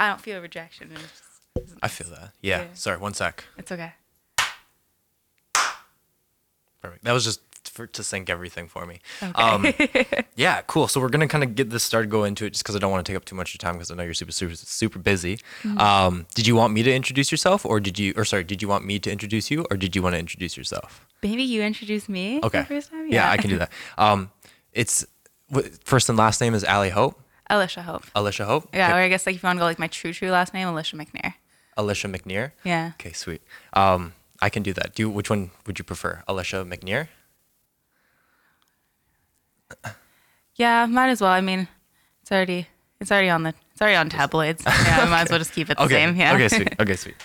I don't feel rejection. It's, just, I feel that. Yeah. Yeah. Sorry, one sec. it's okay. Perfect. That was just for to sync everything for me. Okay. Um, yeah, cool. So we're gonna kind of get this started, go into it, just because I don't want to take up too much of your time, because I know you're super, super, super busy. Mm-hmm. Um, did you want me to introduce yourself, or did you, or sorry, did you want me to introduce you, or did you want to introduce yourself? Maybe you introduce me Okay. first time? Yeah, I can do that. Um, it's first and last name is Ali Hope, Alicia Hope. Alicia Hope. Yeah, Okay. or I guess like if you want to go like my true true last name, Alicia McNair. Alicia McNair. Yeah. Okay, sweet. Um, I can do that. Do you, which one would you prefer, Alicia McNair? Yeah, might as well. I mean, it's already it's already on the it's already on tabloids. Yeah, I might as well just keep it the Okay. same. Yeah. Okay, sweet. Okay, sweet.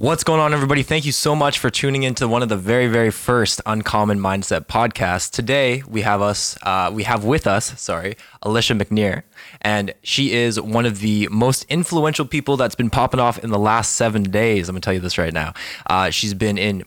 What's going on, everybody? Thank you so much for tuning into one of the very, very first Uncommon Mindset podcasts. Today, we have us, uh, we have with us, sorry, Alicia McNair, and she is one of the most influential people that's been popping off in the last seven days. I'm gonna tell you this right now. Uh, she's been in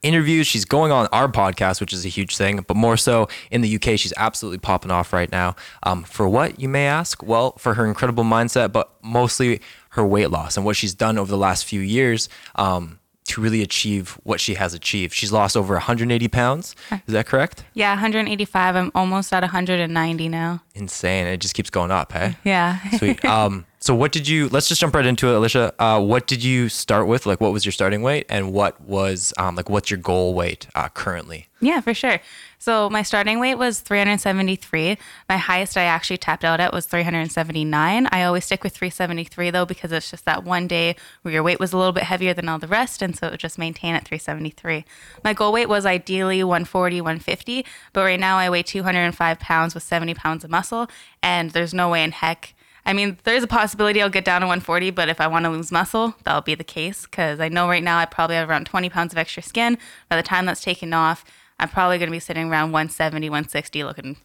interviews. She's going on our podcast, which is a huge thing, but more so in the UK, she's absolutely popping off right now. Um, for what, you may ask? Well, for her incredible mindset, but mostly her weight loss and what she's done over the last few years um, to really achieve what she has achieved. She's lost over 180 pounds. Is that correct? Yeah, 185. I'm almost at 190 now. Insane. It just keeps going up, hey? Yeah. Sweet. Um, so what did you? Let's just jump right into it, Alicia. Uh, what did you start with? Like, what was your starting weight, and what was um, like, what's your goal weight uh, currently? Yeah, for sure. So my starting weight was 373. My highest I actually tapped out at was 379. I always stick with 373 though because it's just that one day where your weight was a little bit heavier than all the rest, and so it would just maintain at 373. My goal weight was ideally 140, 150, but right now I weigh 205 pounds with 70 pounds of muscle, and there's no way in heck. I mean, there's a possibility I'll get down to 140, but if I want to lose muscle, that'll be the case because I know right now I probably have around 20 pounds of extra skin. By the time that's taken off, I'm probably going to be sitting around 170, 160, looking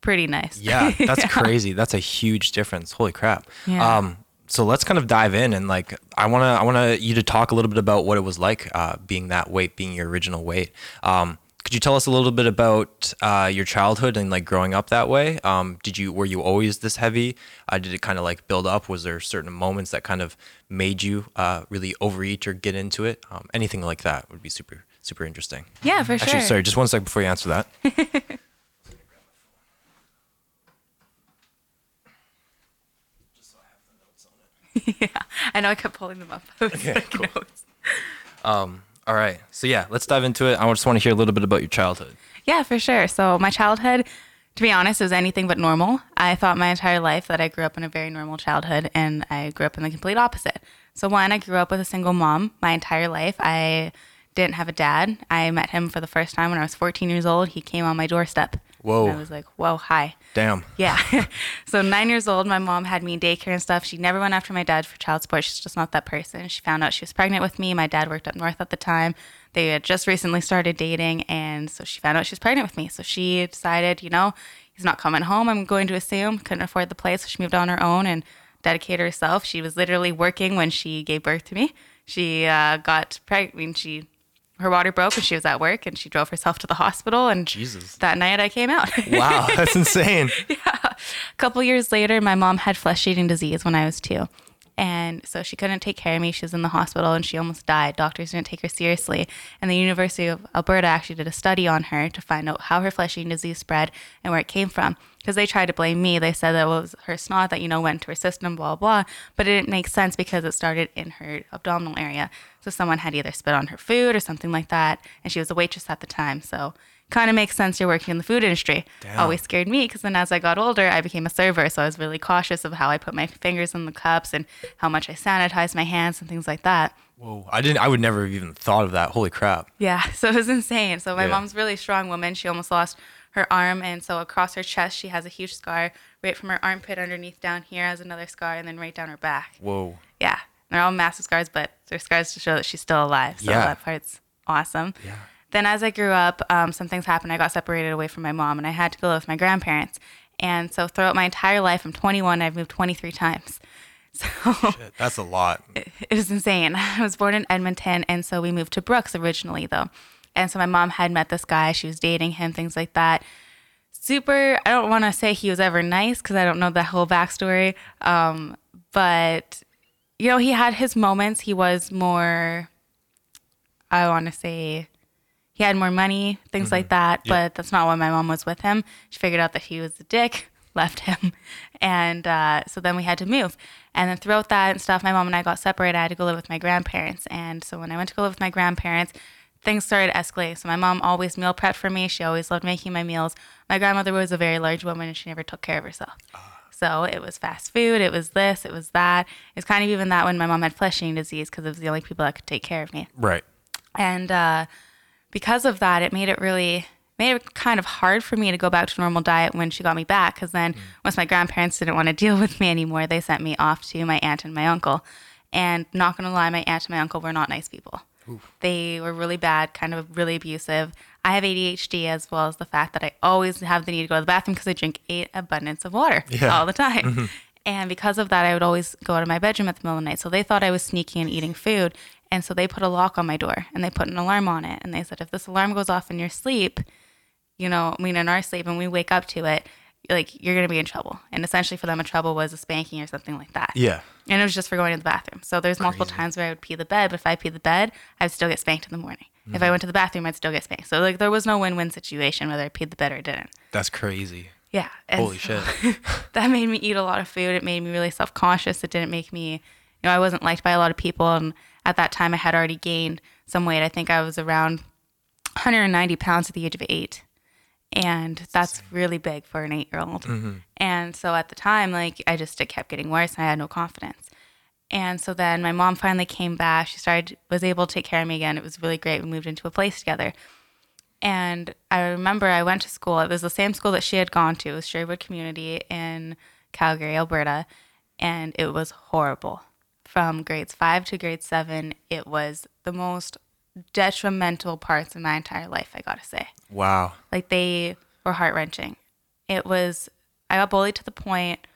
pretty nice. Yeah, that's crazy. That's a huge difference. Holy crap. Yeah. Um, so let's kind of dive in and like I wanna I wanna you to talk a little bit about what it was like uh, being that weight, being your original weight. Um, could you tell us a little bit about uh, your childhood and like growing up that way? Um, did you were you always this heavy? Uh, did it kind of like build up? Was there certain moments that kind of made you uh, really overeat or get into it? Um, anything like that would be super super interesting. Yeah, for sure. Actually, sorry, just one second before you answer that. Yeah, I know I kept pulling them up. Okay, cool. notes. Um, all right, so yeah, let's dive into it. I just want to hear a little bit about your childhood. Yeah, for sure. So my childhood, to be honest, was anything but normal. I thought my entire life that I grew up in a very normal childhood, and I grew up in the complete opposite. So one, I grew up with a single mom my entire life. I didn't have a dad. I met him for the first time when I was 14 years old. He came on my doorstep. Whoa. And I was like, whoa, hi. Damn. Yeah. so nine years old, my mom had me in daycare and stuff. She never went after my dad for child support. She's just not that person. She found out she was pregnant with me. My dad worked up north at the time. They had just recently started dating, and so she found out she was pregnant with me. So she decided, you know, he's not coming home. I'm going to assume. Couldn't afford the place, so she moved on her own and dedicated herself. She was literally working when she gave birth to me. She uh, got pregnant. I mean, she her water broke and she was at work, and she drove herself to the hospital. And Jesus. that night, I came out. Wow, that's insane. yeah. A couple years later, my mom had flesh eating disease when I was two. And so she couldn't take care of me. She was in the hospital and she almost died. Doctors didn't take her seriously. And the University of Alberta actually did a study on her to find out how her flesh eating disease spread and where it came from. Because they tried to blame me. They said that it was her snot that, you know, went to her system, blah, blah. But it didn't make sense because it started in her abdominal area. So someone had either spit on her food or something like that. And she was a waitress at the time. So kind of makes sense you're working in the food industry. Damn. Always scared me because then as I got older, I became a server. So I was really cautious of how I put my fingers in the cups and how much I sanitized my hands and things like that. Whoa, I didn't. I would never have even thought of that. Holy crap. Yeah, so it was insane. So my Yeah. mom's really strong woman. She almost lost her arm, and so across her chest, she has a huge scar. Right from her armpit underneath down here has another scar, and then right down her back. Whoa. Yeah, they're all massive scars, but they're scars to show that she's still alive. So Yeah. that part's awesome. Yeah. Then as I grew up, um, some things happened. I got separated away from my mom, and I had to go live with my grandparents. And so throughout my entire life, I'm 21. I've moved 23 times. So Shit, That's a lot. it was insane. I was born in Edmonton, and so we moved to Brooks originally, though. And so my mom had met this guy. She was dating him, things like that. super. I don't want to say he was ever nice because I don't know the whole backstory. Um, but you know, he had his moments. He was more. I want to say. He had more money, things like that, but that's not why my mom was with him. She figured out that he was a dick, left him, and uh, so then we had to move. And then throughout that and stuff, my mom and I got separated. I had to go live with my grandparents, and so when I went to go live with my grandparents, things started escalating. So my mom always meal prepped for me. She always loved making my meals. My grandmother was a very large woman, and she never took care of herself. So it was fast food, it was this, it was that. It's kind of even that when my mom had flesh eating disease because it was the only people that could take care of me. Right. And uh, because of that, it made it really made it kind of hard for me to go back to normal diet when she got me back. Because then mm. once my grandparents didn't want to deal with me anymore, they sent me off to my aunt and my uncle. And not gonna lie, my aunt and my uncle were not nice people. They were really bad, kind of really abusive. I have ADHD as well as the fact that I always have the need to go to the bathroom because I drink a abundance of water Yeah. all the time. Mm-hmm. And because of that, I would always go to my bedroom at the middle of the night. So they thought I was sneaking and eating food. And so they put a lock on my door and they put an alarm on it. And they said, if this alarm goes off in your sleep, you know, I mean, in our sleep, and we wake up to it, like you're going to be in trouble. And essentially for them, a trouble was a spanking or something like that. Yeah. And it was just for going to the bathroom. So there's multiple times where I would pee the bed, but if I pee the bed, I'd still get spanked in the morning. If I mm-hmm. went to the bathroom, I'd still get spanked. So like there was no win-win situation whether I peed the bed or didn't. That's crazy. Yeah. and Holy so shit. that made me eat a lot of food. It made me really self-conscious. It didn't make me, you know, I wasn't liked by a lot of people. And at that time, I had already gained some weight. I think I was around 190 pounds at the age of eight. And that's really big for an eight year old. Mm-hmm. And so at the time, like, I just, it kept getting worse and I had no confidence. And so then my mom finally came back. She started, was able to take care of me again. It was really great. We moved into a place together. And I remember I went to school. It was the same school that she had gone to. It was Sherwood Community in Calgary, Alberta. And it was horrible. From grades five to grade seven, it was the most detrimental parts of my entire life, I gotta say. Wow. Like they were heart wrenching. It was, I got bullied to the point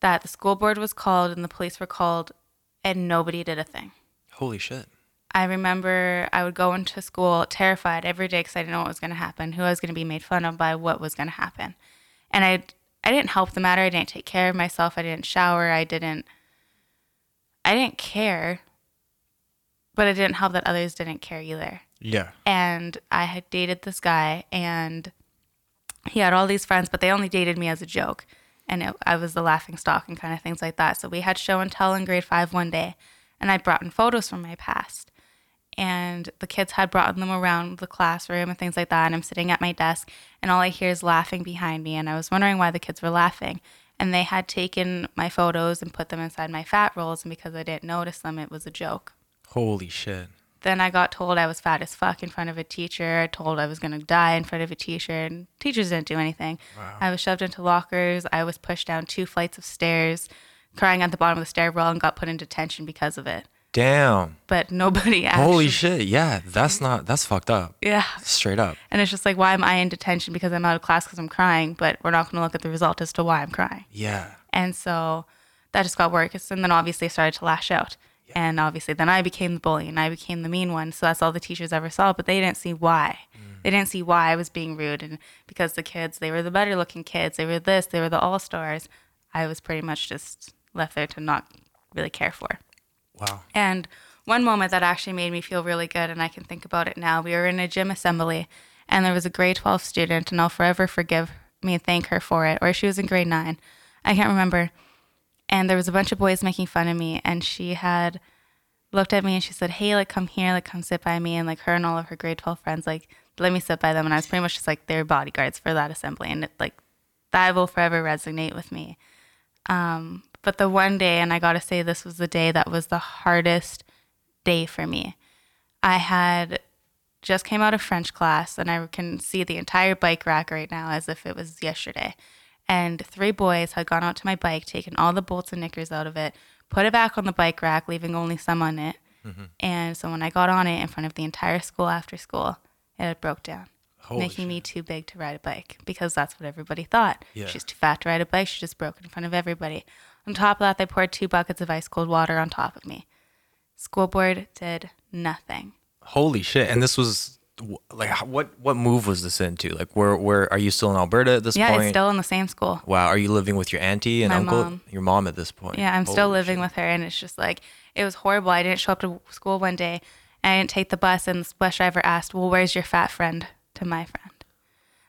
that the school board was called and the police were called, and nobody did a thing. Holy shit. I remember I would go into school terrified every day because I didn't know what was going to happen, who I was going to be made fun of by, what was going to happen. And I, I didn't help the matter. I didn't take care of myself. I didn't shower. I didn't, I didn't care. But it didn't help that others didn't care either Yeah. and I had dated this guy, and he had all these friends, but they only dated me as a joke, and it, I was the laughing stock and kind of things like that. So we had show and tell in grade five one day, and I brought in photos from my past, and the kids had brought them around the classroom and things like that. And I'm sitting at my desk, and all I hear is laughing behind me, and I was wondering why the kids were laughing. And they had taken my photos and put them inside my fat rolls, and because I didn't notice them, it was a joke Holy shit. then I got told I was fat as fuck in front of a teacher. I told I was gonna die in front of a teacher, and teachers didn't do anything. Wow. I was shoved into lockers. I was pushed down two flights of stairs, crying at the bottom of the stairwell, and got put in detention because of it. Damn. But nobody actually. Holy shit. Yeah. That's not, that's fucked up. Yeah, Straight up. and it's just like, why am I in detention because I'm out of class because I'm crying? But we're not gonna look at the result as to why I'm crying. Yeah. And so that just got worse. And then obviously I started to lash out. And obviously then I became the bully and I became the mean one. So that's all the teachers ever saw, but they didn't see why. Mm. They didn't see why I was being rude. And because the kids, they were the better looking kids, they were this, they were the all stars. I was pretty much just left there to not really care for. Wow. And one moment that actually made me feel really good, and I can think about it now. We were in a gym assembly, and there was a grade 12 student, and I'll forever forgive me and thank her for it. Or she was in grade nine. I can't remember. And there was a bunch of boys making fun of me, and she had looked at me and she said, Hey, like, come here, like, come sit by me. And like, her and all of her grade 12 friends, like, let me sit by them. And I was pretty much just like their bodyguards for that assembly. And it, like, that will forever resonate with me. Um, but the one day, and I got to say, this was the day that was the hardest day for me. I had just came out of French class, and I can see the entire bike rack right now as if it was yesterday. And three boys had gone out to my bike, taken all the bolts and knickers out of it, put it back on the bike rack, leaving only some on it. Mm-hmm. And so when I got on it in front of the entire school after school, it had broke down Holy making me too big to ride a bike because that's what everybody thought. Yeah. She's too fat to ride a bike. She just broke in front of everybody. On top of that, they poured two buckets of ice cold water on top of me. School board did nothing. Holy shit. And this was like what what move was this into? Like where where are you still in Alberta at this point? Yeah, point? it's still in the same school. wow, are you living with your auntie and My uncle? mom. Your mom at this point. Yeah, I'm still living shit. with her, and it's just like it was horrible. I didn't show up to school one day, and I didn't take the bus, and the bus driver asked, "Well, where's your fat friend?" To my friend.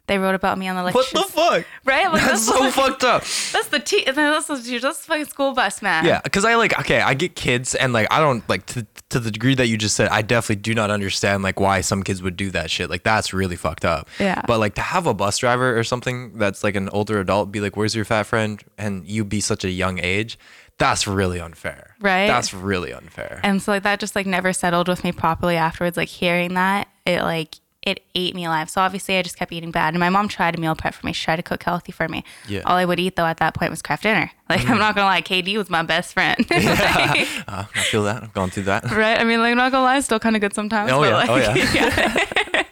They wrote about me on the What the fuck? Right? I'm like, That's this is so like- fucked up. That's the te- that's the teacher. That's the fucking school bus, man. Yeah, because I like okay, I get kids, and like I don't like to to the degree that you just said. I definitely do not understand like why some kids would do that shit. Like that's really fucked up. Yeah. But like to have a bus driver or something that's like an older adult be like, "Where's your fat friend?" and you be such a young age, that's really unfair. Right. That's really unfair. And so like that just like never settled with me properly afterwards. Like hearing that, it like it ate me alive. So obviously I just kept eating bad. And my mom tried to meal prep for me. She tried to cook healthy for me. Yeah. All I would eat though at that point was Kraft Dinner. Like I'm not gonna lie, KD was my best friend. Uh, I feel that. I've gone through that. right? I mean, like, I'm not gonna lie, it's still kind of good sometimes. Oh, but, yeah. Like, Oh, yeah.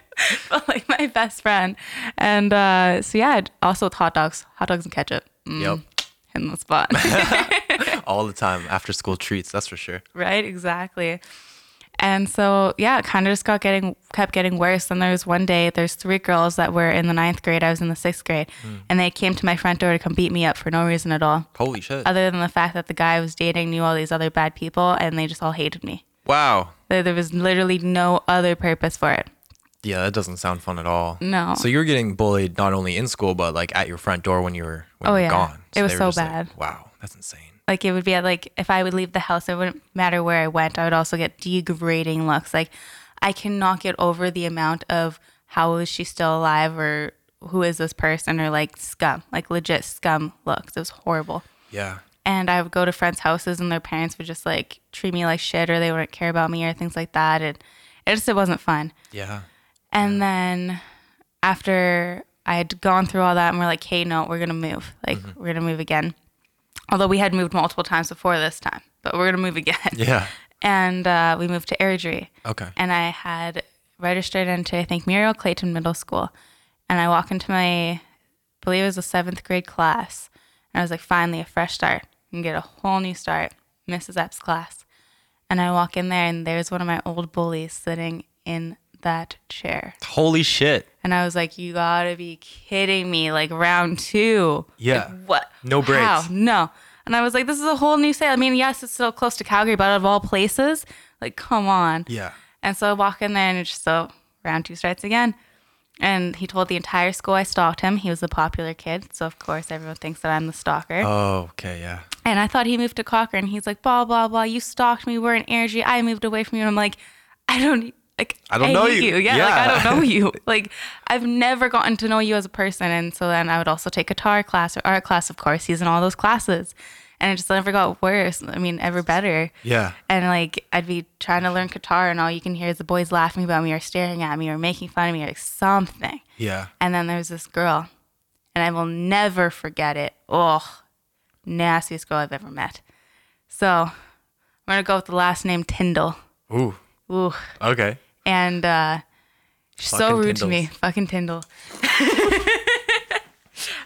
but like my best friend, and uh, so yeah, also with hot dogs, hot dogs and ketchup. Mm, Yep. Hitting the spot. All the time after school treats. That's for sure. right? Exactly. And so yeah, it kind of just got getting kept getting worse. And there was one day, there's three girls that were in the ninth grade. I was in the sixth grade, Hmm. and they came to my front door to come beat me up for no reason at all, Holy shit. other than the fact that the guy I was dating knew all these other bad people, and they just all hated me. wow. There, there was literally no other purpose for it. Yeah, that doesn't sound fun at all. No. So you were getting bullied not only in school but like at your front door when you were when Oh, you were yeah. gone. It was so just like, bad. wow, that's insane. Like it would be at like if I would leave the house, it wouldn't matter where I went. I would also get degrading looks. Like I cannot get over the amount of how is she still alive or who is this person or like scum, like legit scum looks. It was horrible. Yeah. And I would go to friends' houses and their parents would just like treat me like shit or they wouldn't care about me or things like that. And it just it wasn't fun. Yeah. And then after I had gone through all that, and we're like, hey, no, we're gonna move. Like mm-hmm. we're gonna move again. Although we had moved multiple times before this time, but we're gonna move again. Yeah. And uh, we moved to Airdrie. Okay. And I had registered into I think Muriel Clayton Middle School, and I walk into my, I believe it was a seventh grade class, and I was like, finally a fresh start, and get a whole new start, Mrs. Epps' class, and I walk in there, and there's one of my old bullies sitting in that chair. Holy shit. And I was like, you gotta be kidding me. Like round two. Yeah. Like, what? No breaks. How? No. And I was like, this is a whole new state. I mean, yes, it's still close to Calgary, but out of all places, like, come on. Yeah. And so I walk in there and it's just so round two starts again. And he told the entire school I stalked him. He was a popular kid. So, of course, everyone thinks that I'm the stalker. Oh, okay, yeah. And I thought he moved to Cochrane. He's like, blah, blah, blah. You stalked me. We're in energy. I moved away from you. And I'm like, I don't, like, I don't know hate you. Yeah, like, I don't know you. Like, I've never gotten to know you as a person. And so then I would also take guitar class or art class, of course. He's in all those classes. And it just never got worse. I mean, ever better. Yeah. And like, I'd be trying to learn guitar, and all you can hear is the boys laughing about me or staring at me or making fun of me or something. Yeah. And then there's this girl, and I will never forget it. Oh, nastiest girl I've ever met. So I'm gonna go with the last name Tyndall. Ooh. Ooh, Okay. And uh, she's so rude to me. Fucking Tyndall.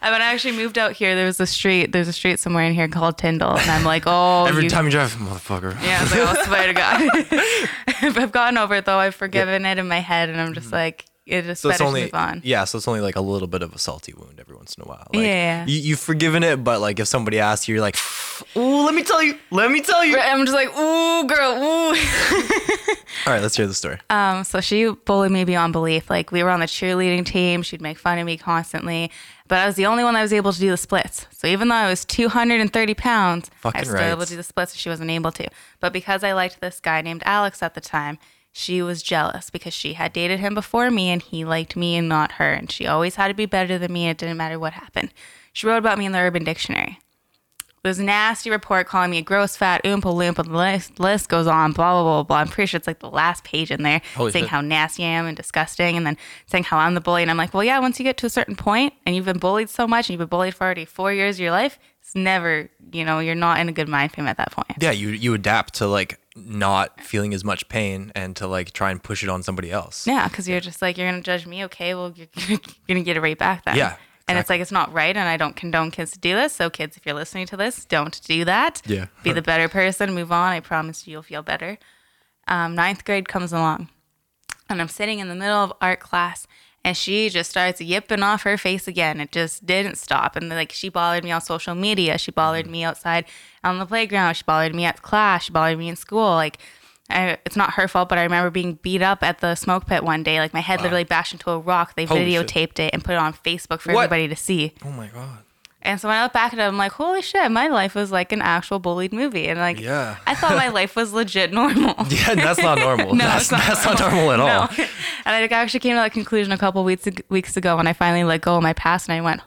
And when I actually moved out here, there was a street. There's a street somewhere in here called Tyndall, and I'm like, oh, Every you- time you drive, motherfucker. Yeah, I was like, oh, swear to God. I've gotten over it though. I've forgiven it in my head, and I'm just like, it just Mm-hmm. So better it's only move on. yeah, so it's only like a little bit of a salty wound every once in a while. Like, Yeah. You, you've forgiven it, but like if somebody asks you, you're like, "Ooh, let me tell you, let me tell you." I'm just like, ooh, girl, ooh. All right, let's hear the story. Um, so she bullied me beyond belief. Like we were on the cheerleading team, she'd make fun of me constantly. But I was the only one that was able to do the splits. So even though I was 230 pounds, I was still able to do the splits. She wasn't able to. But because I liked this guy named Alex at the time, she was jealous because she had dated him before me and he liked me and not her. And she always had to be better than me. It didn't matter what happened. She wrote about me in the Urban Dictionary. This nasty report calling me a gross, fat, oompa loompa. The list, list goes on, blah, blah, blah, blah. I'm pretty sure it's like the last page in there Holy saying shit. how nasty I am and disgusting, and then saying how I'm the bully. And I'm like, well, yeah, once you get to a certain point and you've been bullied so much and you've been bullied for already four years of your life, it's never, you know, you're not in a good mind frame at that point. Yeah, you you adapt to like not feeling as much pain and to like try and push it on somebody else. Yeah, because you're just like, you're going to judge me. Okay, well, you're, you're going to get it right back then. Yeah, And it's like, it's not right. And I don't condone kids to do this. So, kids, if you're listening to this, don't do that. Yeah. Be the better person. Move on. I promise you, you'll feel better. Um, ninth grade comes along. and I'm sitting in the middle of art class and she just starts yipping off her face again. It just didn't stop. And like she bothered me on social media. She bothered me outside on the playground. She bothered me at class. She bothered me in school. Like I, it's not her fault, but I remember being beat up at the smoke pit one day. Like my head literally bashed into a rock. They Holy shit. videotaped it and put it on Facebook for What? everybody to see. Oh my god. And so when I look back at it, I'm like, holy shit, my life was like an actual bullied movie. And like, Yeah. I thought my life was legit normal. Yeah, that's not normal. No, that's not that's not normal at all. No. And I actually came to that conclusion a couple weeks weeks ago when I finally let go of my past and I went,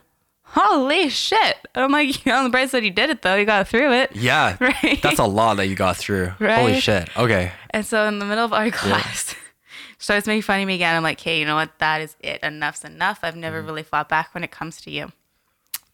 holy shit. And I'm like, you on the bright side, you did it though. You got through it. Yeah. Right. That's a lot that you got through. Right? Holy shit. Okay. And so in the middle of art class, she starts making fun of me again. I'm like, hey, you know what? That is it. Enough's enough. I've never Mm-hmm. really fought back when it comes to you.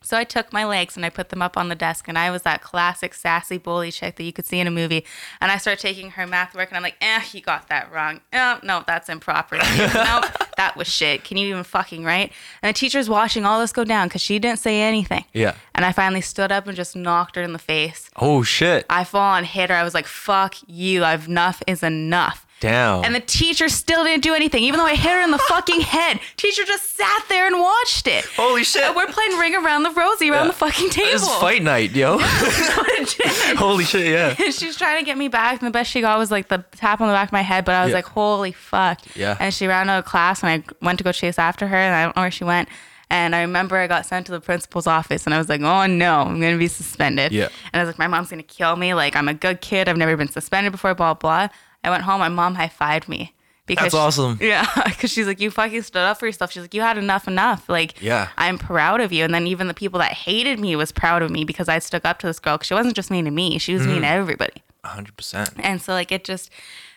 So I took my legs and I put them up on the desk, and I was that classic sassy bully chick that you could see in a movie. And I start taking her math work, and I'm like, eh, you got that wrong. Oh, no, that's improper. no, that was shit. Can you even fucking write? And the teacher's watching all this go down because she didn't say anything. Yeah. And I finally stood up and just knocked her in the face. Oh shit. I fall and hit her. I was like, fuck you. I've enough is enough. Damn. And the teacher still didn't do anything, even though I hit her in the fucking head. Teacher just sat there and watched it. Holy shit. And we're playing ring around the rosy around Yeah. the fucking table. This is fight night, yo. Holy shit, yeah. and she's trying to get me back, and the best she got was like the tap on the back of my head. But I was Yeah. like, "Holy fuck!" Yeah. And she ran out of class, and I went to go chase after her, and I don't know where she went. And I remember I got sent to the principal's office, and I was like, "Oh no, I'm gonna be suspended." Yeah. And I was like, "My mom's gonna kill me. Like I'm a good kid. I've never been suspended before." Blah blah. I went home. My mom high fived me. Because That's awesome. Yeah, because she's like, you fucking stood up for yourself. She's like, you had enough, enough. Like, Yeah. I'm proud of you. And then even the people that hated me was proud of me because I stuck up to this girl. Because she wasn't just mean to me; she was mean Mm-hmm. to everybody. 100%. And so like it just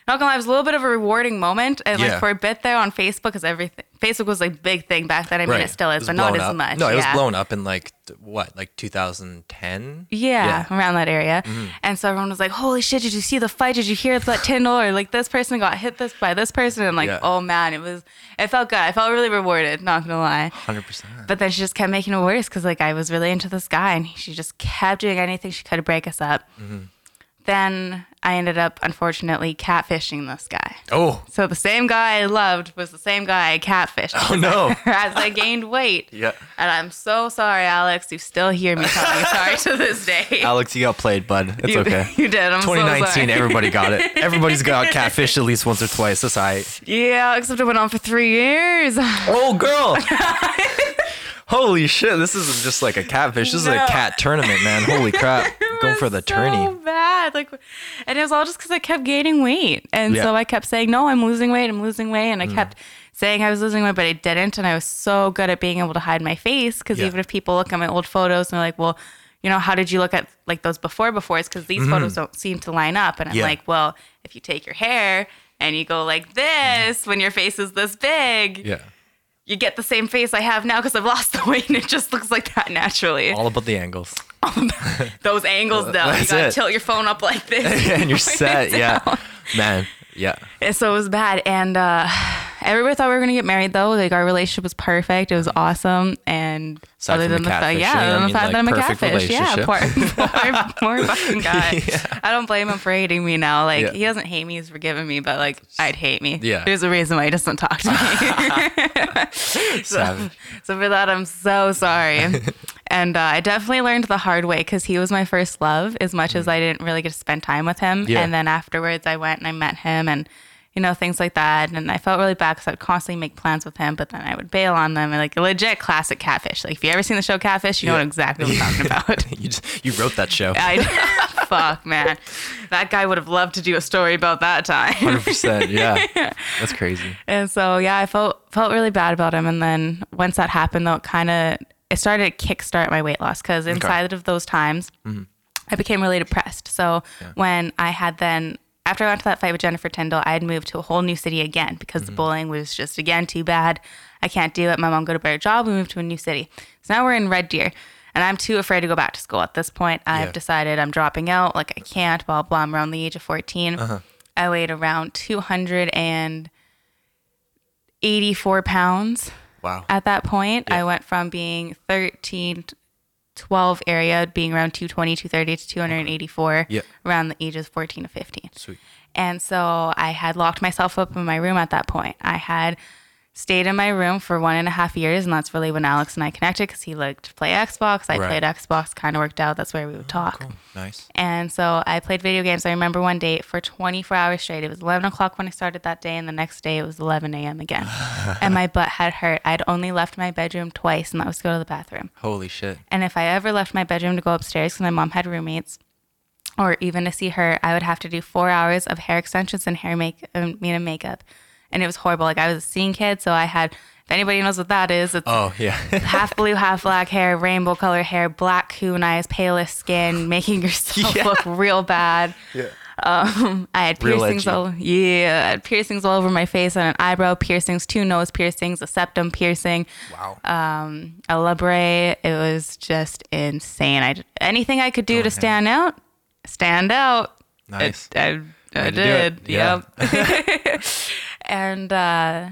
not gonna lie, it was a little bit of a rewarding moment. And Yeah. like for a bit there on Facebook, because everything Facebook was like big thing back then. I mean, it still is, was but not blown as up. much. No, it was blown up in like what, like 2010? Yeah, around that area. Mm-hmm. And so everyone was like, "Holy shit! Did you see the fight? Did you hear that Tyndall or like this person got hit this by this person?" And like, Yeah. oh man, it was. It felt good. I felt really rewarded. Not gonna lie. 100%. But then she just kept making it worse because like I was really into this guy and she just kept doing anything she could to break us up. Mm-hmm. Then I ended up unfortunately catfishing this guy. Oh, So the same guy I loved was the same guy I catfished. oh no. As I gained weight. Yeah. And I'm so sorry, Alex. You still hear me telling you sorry to this day. Alex, you got played, bud. It's you, okay. You did. I'm so 2019, sorry. everybody got it. Everybody's got catfish at least once or twice. That's all right. Yeah, except it went on for three years. Oh, girl. Holy shit. This isn't just like a catfish. This is a cat tournament, man. Holy crap. Going for the so tourney. bad. Like, and it was all just because I kept gaining weight, and Yeah. Mm. so I kept saying, "No, I'm losing weight. I'm losing weight," and I kept saying I was losing weight, but I didn't. And I was so good at being able to hide my face because Yeah. even if people look at my old photos and they're like, "Well," you know, how did you look at like those before befores? Because these photos don't seem to line up. And I'm Mm-hmm. Yeah. like, well, if you take your hair and you go like this when your face is this big, Yeah. You get the same face I have now because I've lost the weight and it just looks like that naturally. All about the angles. Those angles though, you gotta it. tilt your phone up like this. and you're set. Yeah. down. Man. Yeah. So it was bad. And uh, everybody thought we were gonna get married though. Like our relationship was perfect. It was awesome. And Aside other than the the fact, yeah, other than the fact that I'm a catfish. Yeah, poor, poor, poor fucking guy. Yeah. I don't blame him for hating me now. Like Yeah. he doesn't hate me, he's forgiven me, but like I'd hate me. Yeah. There's a reason why he doesn't talk to me. Savage. So for that, I'm so sorry. and uh, I definitely learned the hard way because he was my first love. As much as I didn't really get to spend time with him, Mm. Yeah. and then afterwards, I went and I met him, and you know things like that. And I felt really bad because I'd constantly make plans with him, but then I would bail on them. And like legit classic catfish. Like if you ever seen the show Catfish, you know exactly what I'm talking about. you, just, you wrote that show. I fuck man, that guy would have loved to do a story about that time. 100%. Yeah. That's crazy. And so yeah, I felt felt really bad about him. And then once that happened, though, it kind of it started to kickstart my weight loss because inside of those times, mm-hmm. I became really depressed. So when I had then after I got to that fight with Jennifer Tyndall, I had moved to a whole new city again because the mm-hmm. bullying was just again too bad. I can't do it. My mom got a better job. We moved to a new city. So now we're in Red Deer. And I'm too afraid to go back to school. At this point, I've Yeah. decided I'm dropping out. Like I can't, blah, blah. I'm around the age of 14. Uh-huh. I weighed around 284 pounds Wow. at that point. Yeah. I went from being 13, 12 area, being around 220, 230 to 284 Yeah. around the ages 14 to 15. Sweet. And so I had locked myself up in my room at that point. I had stayed in my room for one and a half years, and that's really when Alex and I connected because he liked to play Xbox. I Right. played Xbox, kind of worked out. That's where we would talk. Cool. Nice. And so I played video games. I remember one day for 24 hours straight. It was 11 o'clock when I started that day, and the next day it was 11 a.m. again. and my butt had hurt. I'd only left my bedroom twice, and that was to go to the bathroom. Holy shit. And if I ever left my bedroom to go upstairs, because my mom had roommates, or even to see her, I would have to do four hours of hair extensions and hair make, um, and makeup. And it was horrible. Like I was a scene kid, so I had. If anybody knows what that is, it's Oh yeah. half blue, half black hair, rainbow color hair, black coon eyes, palest skin, making yourself Yeah. look real bad. yeah. Um, I had Real piercings edgy. all yeah, I had piercings all over my face and an eyebrow piercings, two nose piercings, a septum piercing, Wow. um, a labret. It was just insane. I anything I could do Go to ahead. stand out, stand out. Nice. I, I, I did. Yeah. And uh,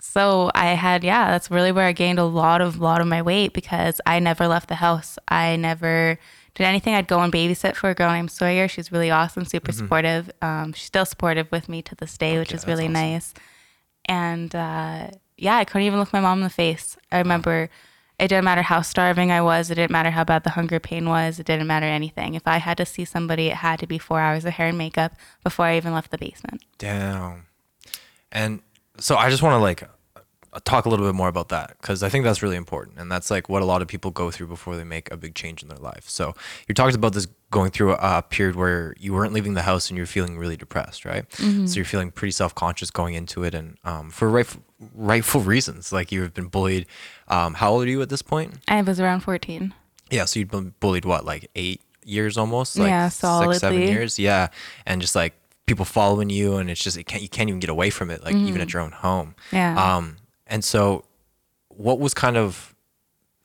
so I had yeah, that's really where I gained a lot of lot of my weight because I never left the house. I never did anything. I'd go and babysit for a girl named Sawyer. She's really awesome, super supportive. Um, she's still supportive with me to this day, which Mm-hmm. Is really awesome. nice. And uh, yeah, I couldn't even look my mom in the face. I remember it didn't matter how starving I was. It didn't matter how bad the hunger pain was. It didn't matter anything. If I had to see somebody, it had to be four hours of hair and makeup before I even left the basement. Damn. And so I just want to like talk a little bit more about that because I think that's really important, and that's like what a lot of people go through before they make a big change in their life. So you're talking about this going through a, period where you weren't leaving the house and you're feeling really depressed, right? So you're feeling pretty self conscious going into it, and um, for rightful, rightful reasons, like you've been bullied. Um, how old are you at this point? I was around 14. Yeah, so you've been bullied what, like eight years almost, like Yeah, six, seven years, yeah, and just like people following you, and it's just it can't you can't even get away from it, like even at your own home. Mm-hmm. Yeah. Um, and so, what was kind of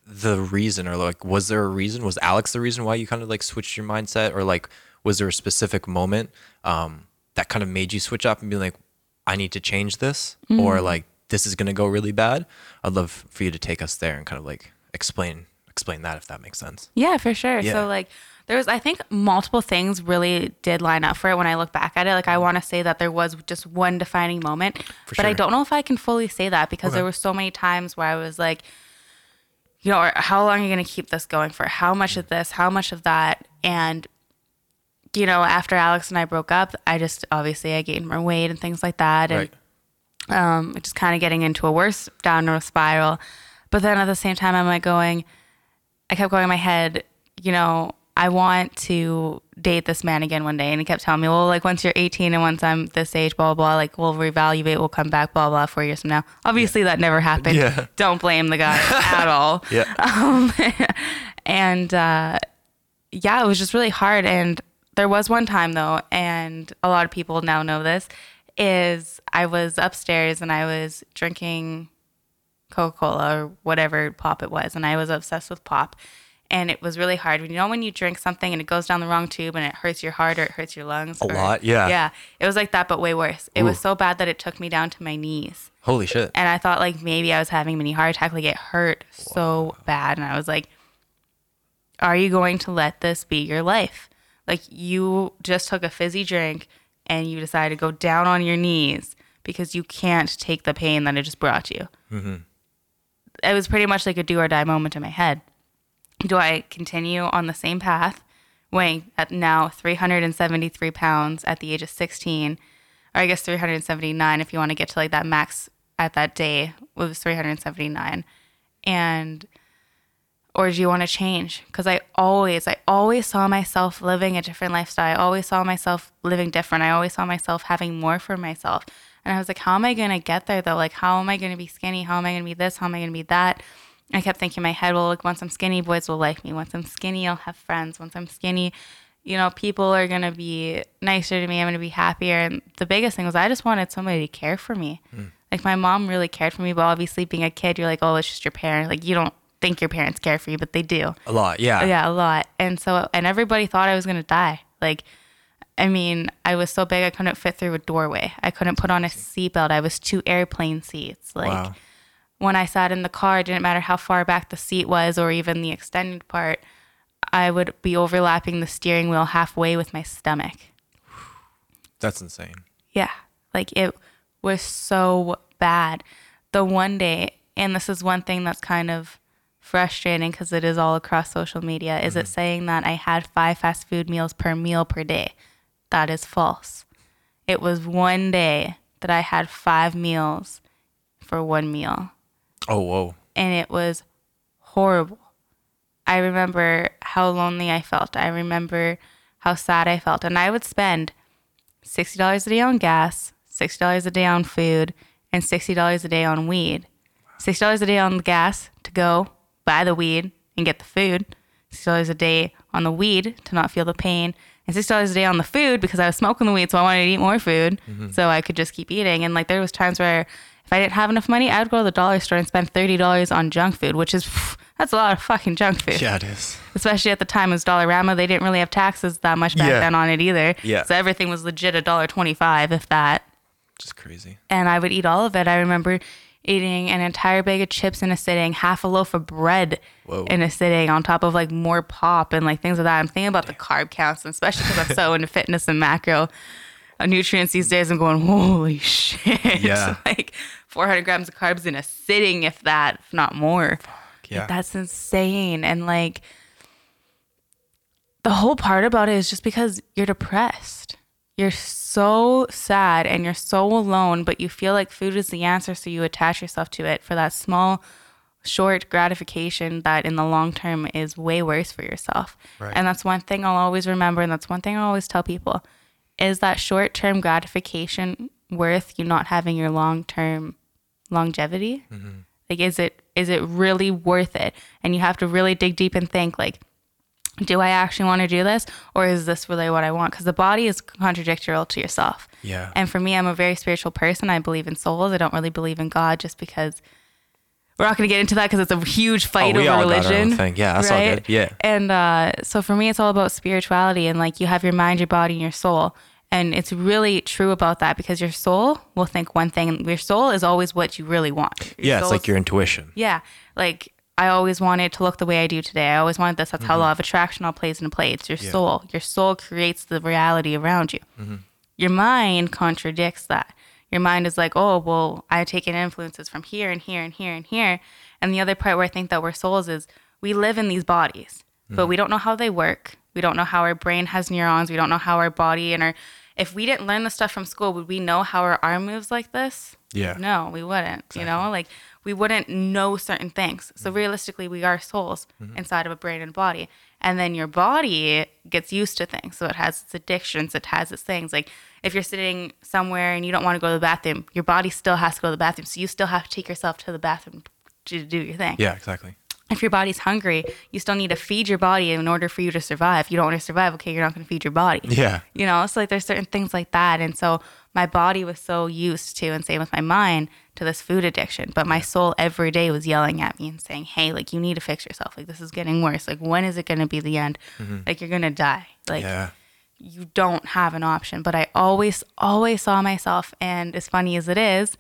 the reason, or like, was there a reason? Was Alex the reason why you kind of like switched your mindset, or like, was there a specific moment um, that kind of made you switch up and be like, I need to change this, Mm. or like this is gonna go really bad? I'd love for you to take us there and kind of like explain explain that if that makes sense. Yeah, for sure. Yeah. So like there was I think multiple things really did line up for it when I look back at it. Like I want to say that there was just one defining moment, For but I don't know if I can fully say that because there were so many times where I was like you know, how long are you going to keep this going for? How much of this? How much of that? And you know, after Alex and I broke up, I just obviously I gained more weight and things like that and Right. um, just kind of getting into a worse downward spiral. But then at the same time, I'm like going, I kept going in my head, you know, I want to date this man again one day. And he kept telling me, well, like once you're 18 and once I'm this age, blah, blah, blah, like we'll reevaluate, we'll come back, blah, blah, four years from now. Obviously, that never happened. Yeah. Don't blame the guy at all. Yeah. Um, and uh, yeah, it was just really hard. And there was one time though, and a lot of people now know this, is I was upstairs and I was drinking Coca Cola or whatever pop it was, and I was obsessed with pop. And it was really hard. You know when you drink something and it goes down the wrong tube and it hurts your heart or it hurts your lungs. A or- lot, yeah. Yeah, it was like that, but way worse. It was so bad that it took me down to my knees Holy shit. and I thought like maybe I was having a mini heart attack. Like it hurt so bad, and I was like, "Are you going to let this be your life? Like you just took a fizzy drink and you decided to go down on your knees because you can't take the pain that it just brought you." Mm-hmm. It was pretty much like a do or die moment in my head. Do I continue on the same path, weighing at now 373 pounds at the age of 16? or I guess 379 if you want to get to like that max at that day was 379 and or do you want to change? Because I always I always saw myself living a different lifestyle. I always saw myself living different. I always saw myself having more for myself. And I was like how am I going to get there though? Like how am I going to be skinny? How am I going to be this? How am I going to be that I kept thinking in my head well like once I'm skinny boys will like me once I'm skinny I'll have friends once I'm skinny you know, people are going to be nicer to me. I'm going to be happier. And the biggest thing was I just wanted somebody to care for me. Hmm. Like my mom really cared for me, but obviously being a kid, you're like, oh, it's just your parent. Like you don't think your parents care for you, but they do. A lot. Yeah. Yeah, a lot. And so, and everybody thought I was going to die. Like, I mean, I was so big I couldn't fit through a doorway. I couldn't put on a seatbelt. I was two airplane seats. Like, Wow. When I sat in the car, it didn't matter how far back the seat was or even the extended part, I would be overlapping the steering wheel halfway with my stomach. That's insane. Yeah. Like it was so bad. The one day, and this is one thing that's kind of frustrating because it is all across social media, is it mm-hmm. saying that I had five fast food meals per meal per day? That is false. It was one day that I had five meals for one meal, Oh, whoa. and it was horrible. I remember how lonely I felt. I remember how sad I felt. And I would spend $60 a day on gas, $60 a day on food, and $60 a day on weed. $6 a day on the gas to go buy the weed and get the food, $6 a day on the weed to not feel the pain, and $6 a day on the food because I was smoking the weed, so I wanted to eat more food mm-hmm. so I could just keep eating. And like there was times where if I didn't have enough money, I would go to the dollar store and spend $30 on junk food, which is that's a lot of fucking junk food Yeah, it is. especially at the time it was Dollarama. They didn't really have taxes that much back Yeah. then on it either. Yeah. So everything was legit a dollar twenty five, if that. Just crazy. And I would eat all of it. I remember eating an entire bag of chips in a sitting, half a loaf of bread Whoa. in a sitting, on top of like more pop and like things like that. I'm thinking about the carb counts, and especially because I'm so into fitness and macro uh, nutrients these days. I'm going, holy shit! Yeah. like 400 grams of carbs in a sitting, if that, if not more. Yeah. That's insane. And like the whole part about it is just because you're depressed. You're so sad and you're so alone, but you feel like food is the answer, so you attach yourself to it for that small, short gratification that in the long term is way worse for yourself. Right. And that's one thing I'll always remember, and that's one thing I always tell people is that short term gratification worth you not having your long term longevity? Like is it is it really worth it? And you have to really dig deep and think like do I actually want to do this or is this really what I want? Because the body is contradictory to yourself. Yeah. And for me, I'm a very spiritual person. I believe in souls. I don't really believe in God just because we're not going to get into that because it's a huge fight Oh, over all got our own religion. thing. Yeah, that's all good. Yeah. And uh, so for me, it's all about spirituality and like you have your mind, your body, and your soul. And it's really true about that because your soul will think one thing. and Your soul is always what you really want. Your Yeah, it's like your intuition. yeah. Like I always wanted to look the way I do today. I always wanted this. That's how mm-hmm. law of attraction all plays into play. It's your soul. Your soul creates the reality around you. Mm-hmm. Your mind contradicts that. Your mind is like, oh, well, I take in influences from here and here and here and here. And the other part where I think that we're souls is we live in these bodies, but mm-hmm. we don't know how they work. We don't know how our brain has neurons. We don't know how our body and our. If we didn't learn the stuff from school, would we know how our arm moves like this? Yeah. No, we wouldn't. You know, like we wouldn't know certain things. So mm-hmm. realistically, we are souls mm-hmm. inside of a brain and body. And then your body gets used to things. So it has its addictions, it has its things. Like if you're sitting somewhere and you don't want to go to the bathroom, your body still has to go to the bathroom. So you still have to take yourself to the bathroom to do your thing. Yeah, exactly. If your body's hungry, you still need to feed your body in order for you to survive. If You don't want to survive, okay, you're not going to feed your body. Yeah. you know so like there's certain things like that and so my body was so used to and same with my mind to this food addiction but my soul every day was yelling at me and saying hey like you need to fix yourself. Like this is getting worse. Like when is it going to be the end? Like you're going to die. Like Yeah. you don't have an option but i always always saw myself and as funny as it is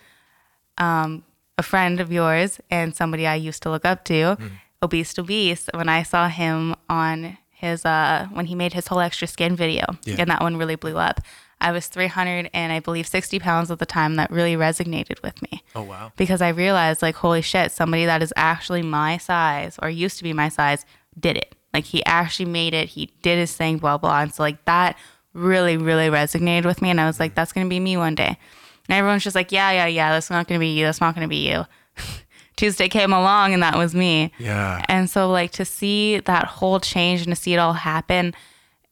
um, a friend of yours and somebody i used to look up to Obese to Beast when i saw him on his uh when he made his whole extra skin video Yeah. and that one really blew up i was 300 and i believe 60 pounds at the time that really resonated with me Oh wow. because I realized like holy shit, somebody that is actually my size or used to be my size did it. Like he actually made it. He did his thing, blah blah. And so like that really really resonated with me, and I was like, that's gonna be me one day. And everyone's just like, yeah yeah yeah, that's not gonna be you. That's not gonna be you. Tuesday came along, and that was me. Yeah. And so, like, to see that whole change and to see it all happen,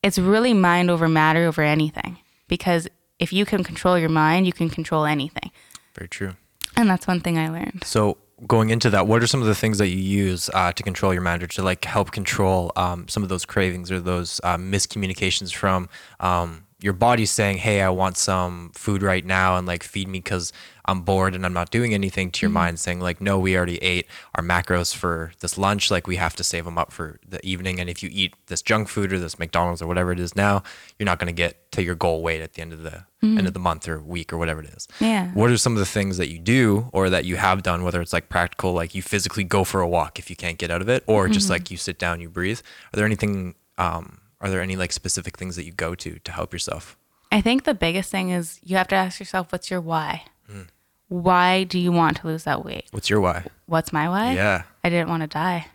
it's really mind over matter over anything. Because if you can control your mind, you can control anything. Very true. And that's one thing I learned. So going into that, what are some of the things that you use uh, to control your manager to like help control um, some of those cravings or those uh, miscommunications from um, your body's saying, "Hey, I want some food right now," and like feed me because I'm bored and I'm not doing anything. To your mm-hmm. mind saying like, "No, we already ate our macros for this lunch. Like we have to save them up for the evening. And if you eat this junk food or this McDonald's or whatever it is now, you're not going to get to your goal weight at the end of the end mm-hmm. of the month or week or whatever it is." Yeah. what are some of the things that you do or that you have done whether it's like practical like you physically go for a walk if you can't get out of it or just mm-hmm. like you sit down you breathe are there anything um are there any like specific things that you go to to help yourself I think the biggest thing is you have to ask yourself, what's your why? Hmm. Why do you want to lose that weight? What's your why? What's my why? Yeah. I didn't want to die.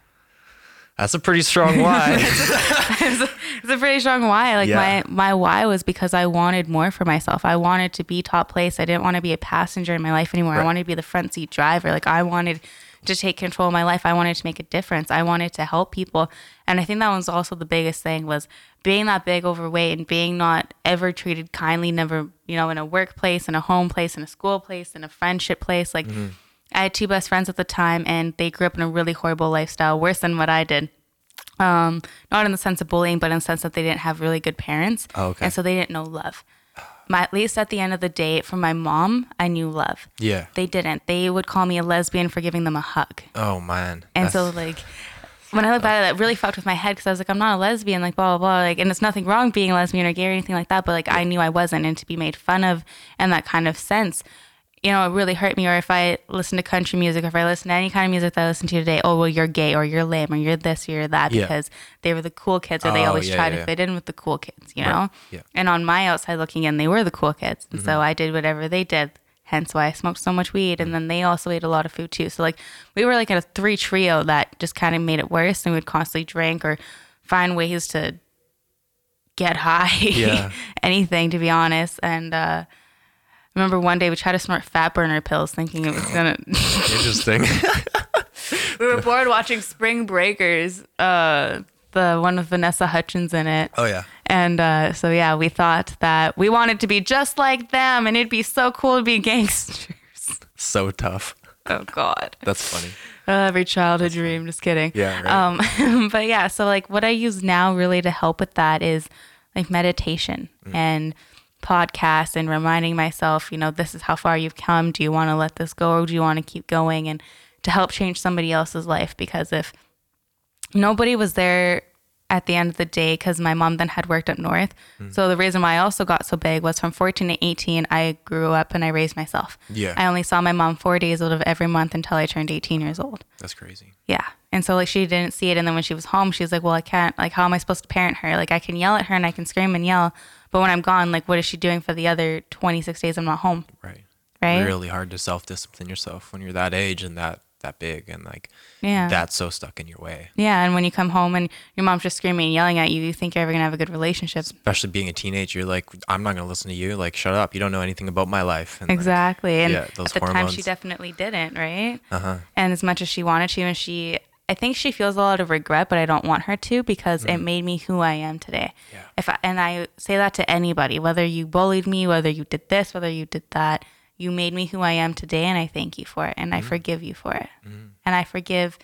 That's a pretty strong why. It's a pretty strong why. Like Yeah. my my why was because I wanted more for myself. I wanted to be top place. I didn't want to be a passenger in my life anymore. I wanted to be the front seat driver. Like I wanted to take control of my life. I wanted to make a difference. I wanted to help people. And I think that was also the biggest thing was being that big overweight and being not ever treated kindly, never, you know, in a workplace, in a home place, in a school place, in a friendship place. Like I had two best friends at the time and they grew up in a really horrible lifestyle, worse than what I did um, not in the sense of bullying, but in the sense that they didn't have really good parents. Oh, okay. And so they didn't know love. My, at least at the end of the day, from my mom, I knew love. yeah. They didn't. They would call me a lesbian for giving them a hug. Oh man. And That's- so, like, when I look back at it, that really fucked with my head because I was like, I'm not a lesbian, like, blah, blah, blah. Like, and it's nothing wrong being a lesbian or gay or anything like that, but like, I knew I wasn't. And to be made fun of in that kind of sense, you know, it really hurt me. Or if I listen to country music, or if I listen to any kind of music that I listen to today, oh, well, you're gay or you're lame or you're this or you're that Yeah. because they were the cool kids or they Oh, always yeah, try yeah, to fit in with the cool kids, you know? Yeah. And on my outside looking in, they were the cool kids. And Mm-hmm. so I did whatever they did. Hence why I smoked so much weed. And then they also ate a lot of food too. So like we were like in a three trio that just kind of made it worse. And we'd constantly drink or find ways to get high. Anything to be honest. And uh I remember one day we tried to snort fat burner pills thinking it was gonna Interesting. we were bored watching Spring Breakers, uh the one with Vanessa Hudgens in it. oh yeah. And uh, so, yeah, we thought that we wanted to be just like them and it'd be so cool to be gangsters. So tough. Oh, God. That's funny. Uh, every childhood dream. Just kidding. Yeah, right. Um, but yeah, so like what I use now really to help with that is like meditation Mm. and podcasts and reminding myself, you know, this is how far you've come. Do you want to let this go or do you want to keep going? And to help change somebody else's life because if nobody was there at the end of the day because my mom then had worked up north. Mm. So the reason why I also got so big was from 14 to 18, I grew up and I raised myself. Yeah. I only saw my mom four days out of every month until I turned 18 years old. That's crazy. Yeah. And so like she didn't see it and then when she was home she was like, "Well, I can't like how am I supposed to parent her? Like I can yell at her and I can scream and yell, but when I'm gone, like what is she doing for the other 26 days I'm not home?" Right. Right? Really hard to self discipline yourself when you're that age and that that big and like Yeah. that's so stuck in your way. yeah, and when you come home and your mom's just screaming and yelling at you, you think you're ever going to have a good relationship. Especially being a teenager, you're like, I'm not gonna listen to you. Like, shut up. You don't know anything about my life. And like, Exactly. And yeah, those at the time she definitely didn't, right? uh-huh. And as much as she wanted to and she I think she feels a lot of regret, but I don't want her to because it made me who I am today. Mm. Yeah. If I, and I say that to anybody, whether you bullied me, whether you did this, whether you did that, you made me who I am today, and I thank you for it, and Mm. I forgive you for it, and I forgive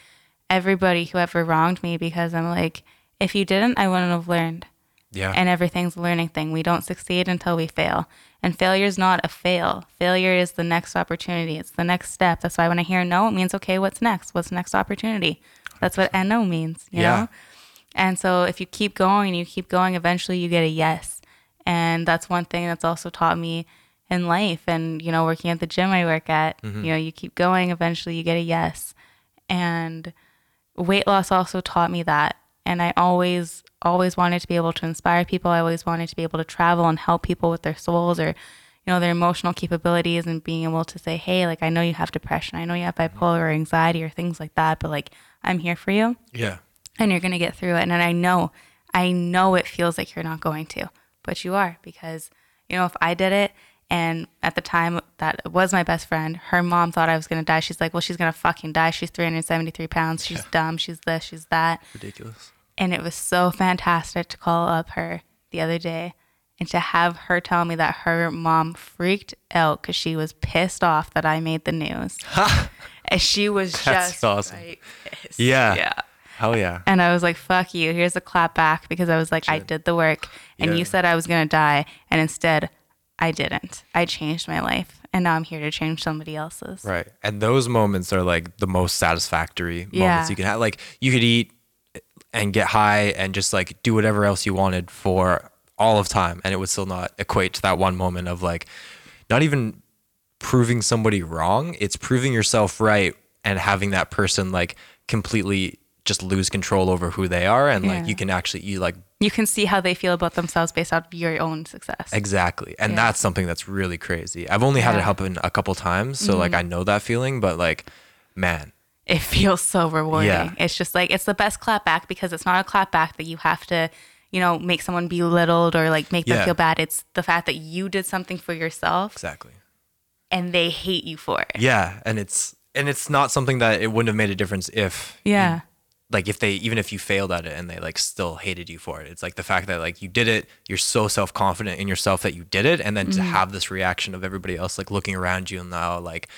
everybody who ever wronged me because I'm like, if you didn't, I wouldn't have learned Yeah. and everything's a learning thing. We don't succeed until we fail. And failure is not a fail. Failure is the next opportunity. It's the next step. That's why when I hear no, it means okay, what's next? What's the next opportunity? That's what no means, you Yeah. know? And so if you keep going and you keep going, eventually you get a yes. And that's one thing that's also taught me in life and, you know, working at the gym I work at, mm-hmm. you know, you keep going, eventually you get a yes. And weight loss also taught me that and i always always wanted to be able to inspire people. I always wanted to be able to travel and help people with their souls or you know their emotional capabilities and being able to say hey like i know you have depression. I know you have mm-hmm. bipolar or anxiety or things like that but like i'm here for you. Yeah. and you're going to get through it. And i know i know it feels like you're not going to but you are because you know if i did it and at the time that was my best friend her mom thought i was going to die. She's like well she's going to fucking die. She's 373 pounds. She's dumb. She's this. She's that. Ridiculous. And it was so fantastic to call up her the other day and to have her tell me that her mom freaked out because she was pissed off that I made the news. and she was That's just awesome. like. Yeah. Yeah. Hell yeah. And I was like, fuck you. Here's a clap back because I was like, I did the work and Yeah. you said I was going to die. And instead, I didn't. I changed my life. And now I'm here to change somebody else's. Right. And those moments are like the most satisfactory Yeah. moments you can have. Like you could eat and get high and just like do whatever else you wanted for all of time and it would still not equate to that one moment of like not even proving somebody wrong, it's proving yourself right and having that person like completely just lose control over who they are and like you can actually you like you can see how they feel about themselves based of your own success. Exactly. And Yeah. that's something that's really crazy. I've only had it Yeah. Mm-hmm. happen a couple times, so like I know that feeling, but like man, It feels so rewarding. Yeah. It's just like it's the best clap back because it's not a clap back that you have to, you know, make someone belittled or like make them Yeah. feel bad. It's the fact that you did something for yourself exactly. and they hate you for it. Yeah, and it's and it's not something that it wouldn't have made a difference if Yeah. like if they even if you failed at it and they like still hated you for it it's like the fact that like you did it you're so self-confident in yourself that you did it and then to Mm-hmm. have this reaction of everybody else like looking around you and now like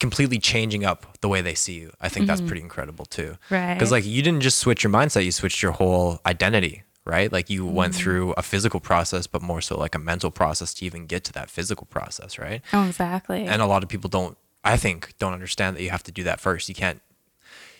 completely changing up the way they see you i think that's pretty incredible too Mm-hmm. Right. because like you didn't just switch your mindset you switched your whole identity right like you Mm-hmm. went through a physical process but more so like a mental process to even get to that physical process right Oh, exactly. and a lot of people don't i think don't understand that you have to do that first you can't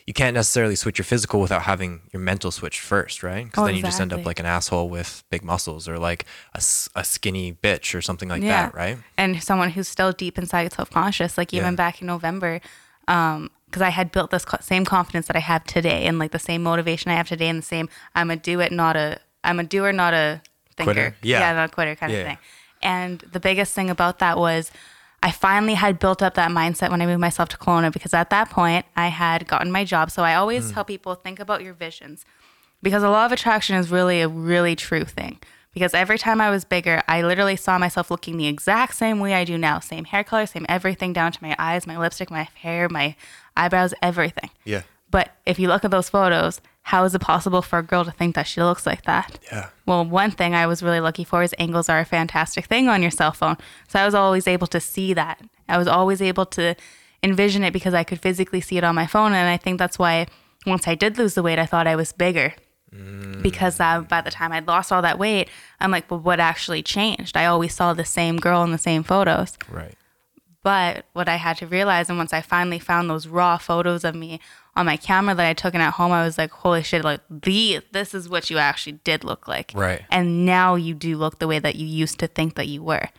you can't necessarily switch your physical without having your mental switch first right because Oh, then you just end up like an asshole with big muscles or like a, a skinny bitch or something like yeah. that right And someone who's still deep inside self conscious, like even Yeah. back in November, um, because I had built this co- same confidence that I have today and like the same motivation I have today and the same I'm a do it, not a I'm a doer, not a thinker. Quitter. Yeah. not a quitter kind Yeah. of thing. And the biggest thing about that was I finally had built up that mindset when I moved myself to Kelowna because at that point I had gotten my job. So I always hmm. tell people think about your visions because a law of attraction is really a really true thing. Because every time I was bigger, I literally saw myself looking the exact same way I do now. Same hair color, same everything down to my eyes, my lipstick, my hair, my eyebrows, everything. yeah But if you look at those photos, how is it possible for a girl to think that she looks like that? yeah Well, one thing I was really lucky for is angles are a fantastic thing on your cell phone. So I was always able to see that. I was always able to envision it because I could physically see it on my phone. And I think that's why once I did lose the weight, I thought I was bigger. Because uh, by the time I'd lost all that weight, I'm like, well, what actually changed? I always saw the same girl in the same photos. right But what I had to realize, and once I finally found those raw photos of me on my camera that I took in at home, I was like, holy shit, like the this is what you actually did look like. Right. And now you do look the way that you used to think that you were.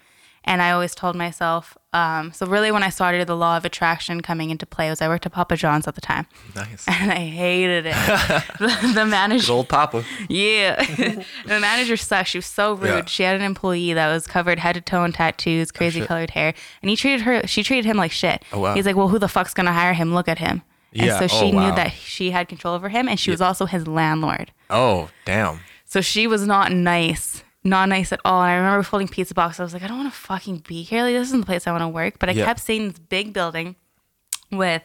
And I always told myself, um, so really when I started the law of attraction coming into play was I worked at Papa John's at the time. nice And I hated it. the, the manager old papa yeah. the manager sucked. She was so rude. Yeah. She had an employee that was covered head to toe in tattoos, crazy shit. colored hair. And he treated her, she treated him like shit. Oh, wow. He's like, well, who the fuck's going to hire him? Look at him. Yeah. And so she Oh, wow. knew that she had control over him and she was also his landlord. oh damn So she was not nice. Not nice at all. And I remember folding pizza boxes. I was like, I don't want to fucking be here. Like, this isn't the place I want to work. But I Yeah. kept seeing this big building with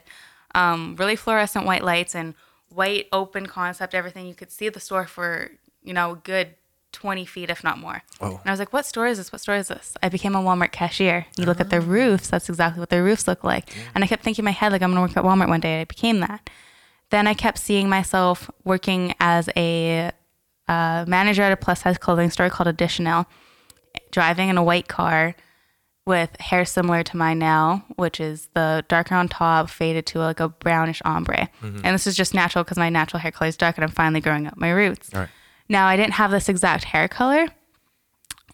um, really fluorescent white lights and white open concept, everything. You could see the store for, you know, good 20 feet, if not more. Whoa. And I was like, what store is this? What store is this? I became a Walmart cashier. You look at their roofs, that's exactly what their roofs look like. Yeah. And I kept thinking in my head, like, I'm going to work at Walmart one day. I became that. Then I kept seeing myself working as a uh, manager at a plus size clothing store called Addition Elle, driving in a white car with hair similar to mine now, which is the darker on top, faded to like a brownish ombre. Mm-hmm. And this is just natural because my natural hair color is dark and I'm finally growing out my roots. all right Now, I didn't have this exact hair color,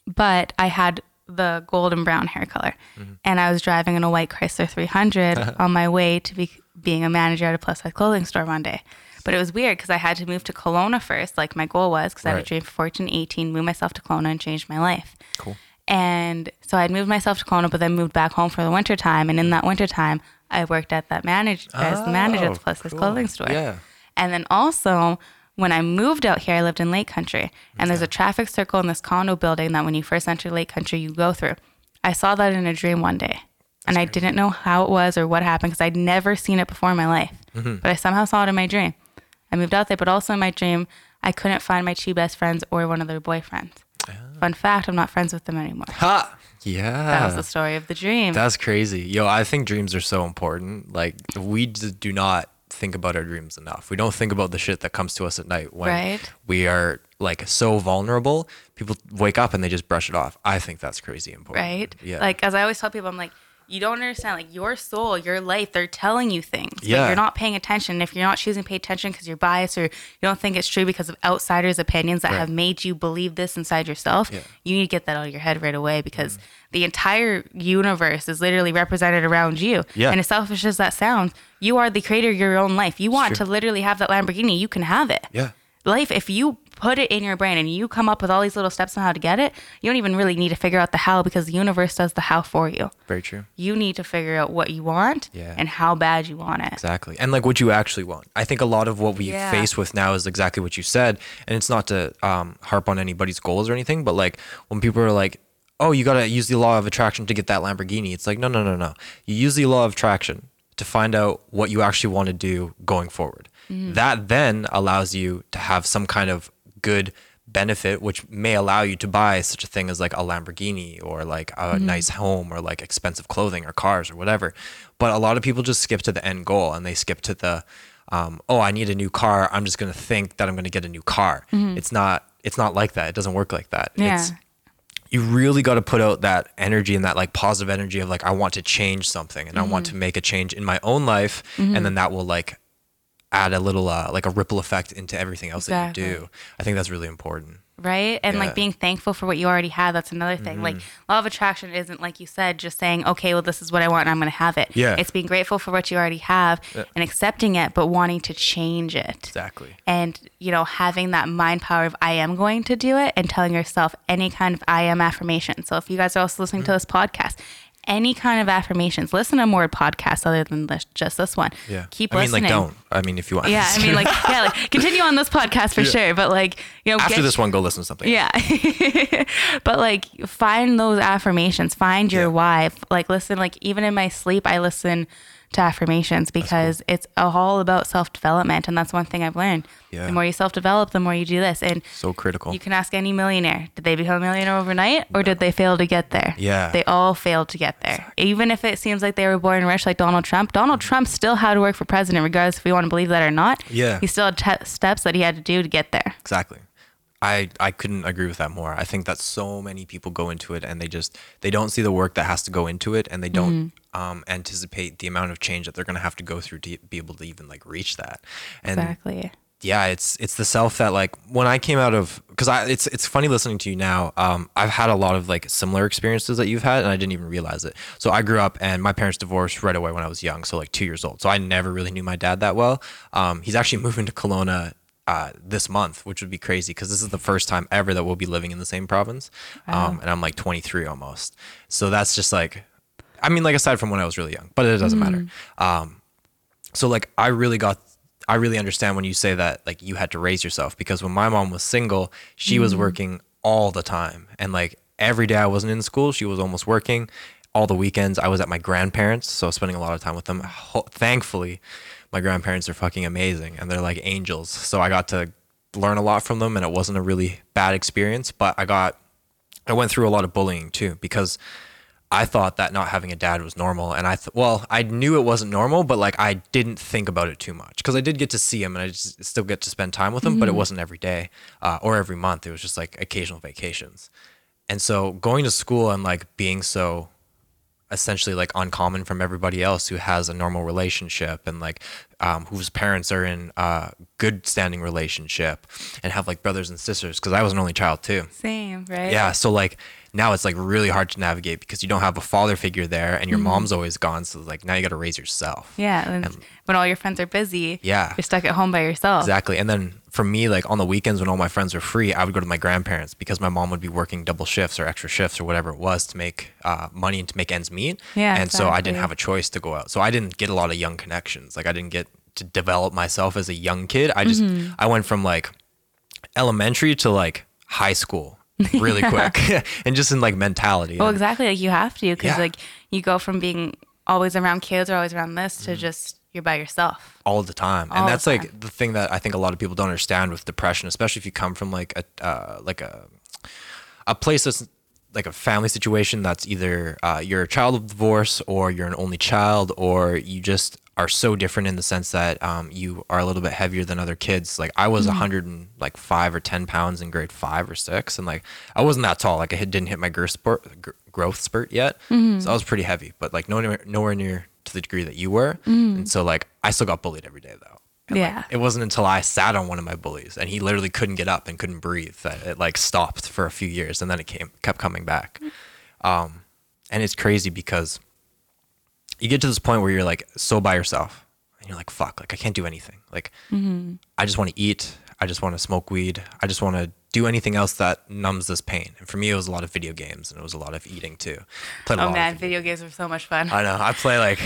but I had the golden brown hair color. Mm-hmm. And I was driving in a white Chrysler 300 on my way to be, being a manager at a plus size clothing store one day. But it was weird because I had to move to Kelowna first, like my goal was, because I had Right. a dream for 14, 18, move myself to Kelowna and change my life. cool And so I'd moved myself to Kelowna, but then moved back home for the winter time. And in that winter time, I worked at that manage as the manager at the Oh, plus size clothing store. Yeah. And then also, when I moved out here, I lived in Lake Country, and there's a traffic circle in this condo building that when you first enter Lake Country, you go through. I saw that in a dream one day, and I didn't know how it was or what happened because I'd never seen it before in my life. Mm-hmm. But I somehow saw it in my dream. I moved out there, but also in my dream, I couldn't find my two best friends or one of their boyfriends. Ah. Fun fact: I'm not friends with them anymore. ha yeah That was the story of the dream. That's crazy. Yo, I think dreams are so important. Like we do not think about our dreams enough. We don't think about the shit that comes to us at night when Right. we are like so vulnerable. People wake up and they just brush it off. I think that's crazy important. right? Yeah. Like as I always tell people, I'm like, you don't understand. Like your soul, your life, they're telling you things. but you're not paying attention. If you're not choosing to pay attention because you're biased or you don't think it's true because of outsiders' opinions that Right. have made you believe this inside yourself, Yeah. Mm. you need to get that out of your head right away because the entire universe is literally represented around you. Yeah. And as selfish as that sounds, you are the creator of your own life. You want to literally have that Lamborghini, you can have it. yeah. Life, if you put it in your brain and you come up with all these little steps on how to get it, you don't even really need to figure out the how because the universe does the how for you. Very true. You need to figure out what you want Yeah. and how bad you want it. Exactly. And like what you actually want. I think a lot of what we Yeah. face with now is exactly what you said. And it's not to um, harp on anybody's goals or anything, but like when people are like, oh, you got to use the law of attraction to get that Lamborghini, it's like, no, no, no, no. You use the law of attraction to find out what you actually want to do going forward. That then allows you to have some kind of good benefit which may allow you to buy such a thing as like a Lamborghini or like a nice home or like expensive clothing or cars or whatever. But a lot of people just skip to the end goal and they skip to the um, oh, I need a new car. I'm just gonna think that I'm gonna get a new car. It's not it's not like that. It doesn't work like that. Yeah. It's you really got to put out that energy and that like positive energy of like I want to change something and I want to Mm-hmm. make a change in my own life and then that will like add a little uh, like a ripple effect into everything else that you do. I think that's really important. right? And Yeah. like being thankful for what you already have. That's another thing. Like Mm-hmm. law of attraction isn't like you said, just saying, okay, well, this is what I want and I'm going to have it. Yeah. It's being grateful for what you already have and accepting it, but wanting to change it. Exactly. And, you know, having that mind power of I am going to do it and telling yourself any kind of I am affirmation. So if you guys are also listening Mm-hmm. to this podcast, any kind of affirmations, listen to more podcasts other than this, just this one. Yeah. Keep I mean, listening. like, don't. I mean, if you want. Yeah, I mean, like, yeah, like continue on this podcast for sure. But like, you know, after get- this one, go listen to something. yeah. but like find those affirmations, find your Yeah. why. Like listen, like even in my sleep I listen to affirmations because it's all about self-development and that's one thing I've learned. Yeah. The more you self-develop, the more you do this and So critical. you can ask any millionaire, did they become a millionaire overnight or did they fail to get there? Yeah. They all failed to get there. Even if it seems like they were born rich like Donald Trump, Donald Trump still had to work for president regardless if we want to believe that or not. Yeah. He still had te- steps that he had to do to get there. Exactly. I, I couldn't agree with that more. I think that so many people go into it and they just they don't see the work that has to go into it and they don't Mm-hmm. um, anticipate the amount of change that they're gonna have to go through to be able to even like reach that. And Exactly. yeah, it's it's the self that like when I came out of because I it's it's funny listening to you now. Um, I've had a lot of like similar experiences that you've had, and I didn't even realize it. So I grew up, and my parents divorced right away when I was young, so like two years old. So I never really knew my dad that well. Um, he's actually moving to Kelowna. Uh, this month, which would be crazy because this is the first time ever that we'll be living in the same province, um, and I'm like 23 almost. So that's just like, I mean, like aside from when I was really young, but it doesn't matter. Um, so like I really got I really understand when you say that like you had to raise yourself because when my mom was single, she was working all the time and like every day I wasn't in school, she was almost working. All the weekends I was at my grandparents, so spending a lot of time with them. Thankfully, my grandparents are fucking amazing and they're like angels. So I got to learn a lot from them and it wasn't a really bad experience, but I got I went through a lot of bullying too because I thought that not having a dad was normal, and I th- well, I knew it wasn't normal, but like I didn't think about it too much because I did get to see him and I just still get to spend time with him, but it wasn't every day uh, or every month. It was just like occasional vacations, and so going to school and like being so essentially like uncommon from everybody else who has a normal relationship and like um, whose parents are in a good standing relationship and have like brothers and sisters because I was an only child too. Same, right? Yeah, so like now it's like really hard to navigate because you don't have a father figure there and your mom's always gone. So like now you got to raise yourself. Yeah. And when all your friends are busy, Yeah. you're stuck at home by yourself. Exactly. And then for me, like on the weekends when all my friends were free, I would go to my grandparents because my mom would be working double shifts or extra shifts or whatever it was to make uh, money and to make ends meet. Yeah, And so I didn't have a choice to go out. So I didn't get a lot of young connections. Like I didn't get to develop myself as a young kid. I just, Mm-hmm. I went from like elementary to like high school really quick and just in like mentality. Well, exactly. Like you have to, because Yeah. like you go from being always around kids or always around this to just you're by yourself. all the time. All and the that's time. like the thing that i think a lot of people don't understand with depression especially if you come from like a uh, like a a place that's like a family situation that's either uh, you're a child of divorce or you're an only child or you just are so different in the sense that um, you are a little bit heavier than other kids. Like i was a 100 and like 5 or 10 pounds in grade 5 or 6 and like i wasn't that tall. Like i didn't hit my growth spurt, growth spurt yet. So i was pretty heavy but like nowhere, nowhere near to the degree that you were mm. and so like i still got bullied every day though and, like, Yeah. it wasn't until I sat on one of my bullies and he literally couldn't get up and couldn't breathe that it like stopped for a few years and then it came kept coming back. Mm. Um, and it's crazy because you get to this point where you're like so by yourself and you're like fuck like I can't do anything. Like mm-hmm. I just want to eat, I just want to smoke weed. I just want to do anything else that numbs this pain. And for me, it was a lot of video games and it was a lot of eating too. Played a Oh man, video- video games are so much fun. I know. I play like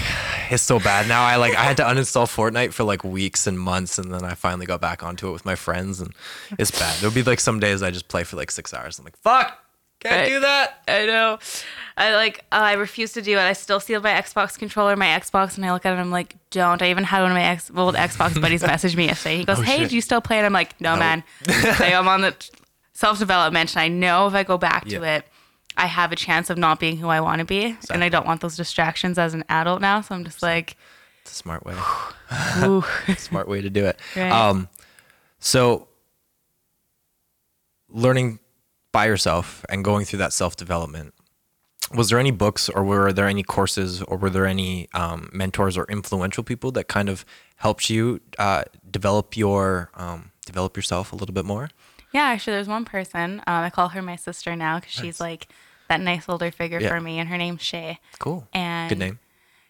it's so bad now. I like I had to uninstall Fortnite for like weeks and months, and then I finally got back onto it with my friends, and it's bad. There'll be like some days I just play for like six hours. I'm like, fuck, can't Right. do that. I know. I like. Uh, I refuse to do it. I still see my Xbox controller, my Xbox, and I look at it. and I'm like, don't. I even had one of my ex- old Xbox buddies message me yesterday. He goes, Oh, "Hey, shit. do you still play it?" I'm like, "No, Nope. man. like, I'm on the self development, and I know if I go back to it, I have a chance of not being who I want to be, and I don't want those distractions as an adult now. So I'm just like, It's a smart way. smart way to do it. Right. Um, so learning by yourself and going through that self development. Was there any books, or were there any courses, or were there any um, mentors or influential people that kind of helped you uh, develop your um, develop yourself a little bit more? Yeah, actually, there's one person. Um, I call her my sister now because she's like that nice older figure Yeah. for me, and her name's Shay. Cool. And Good name.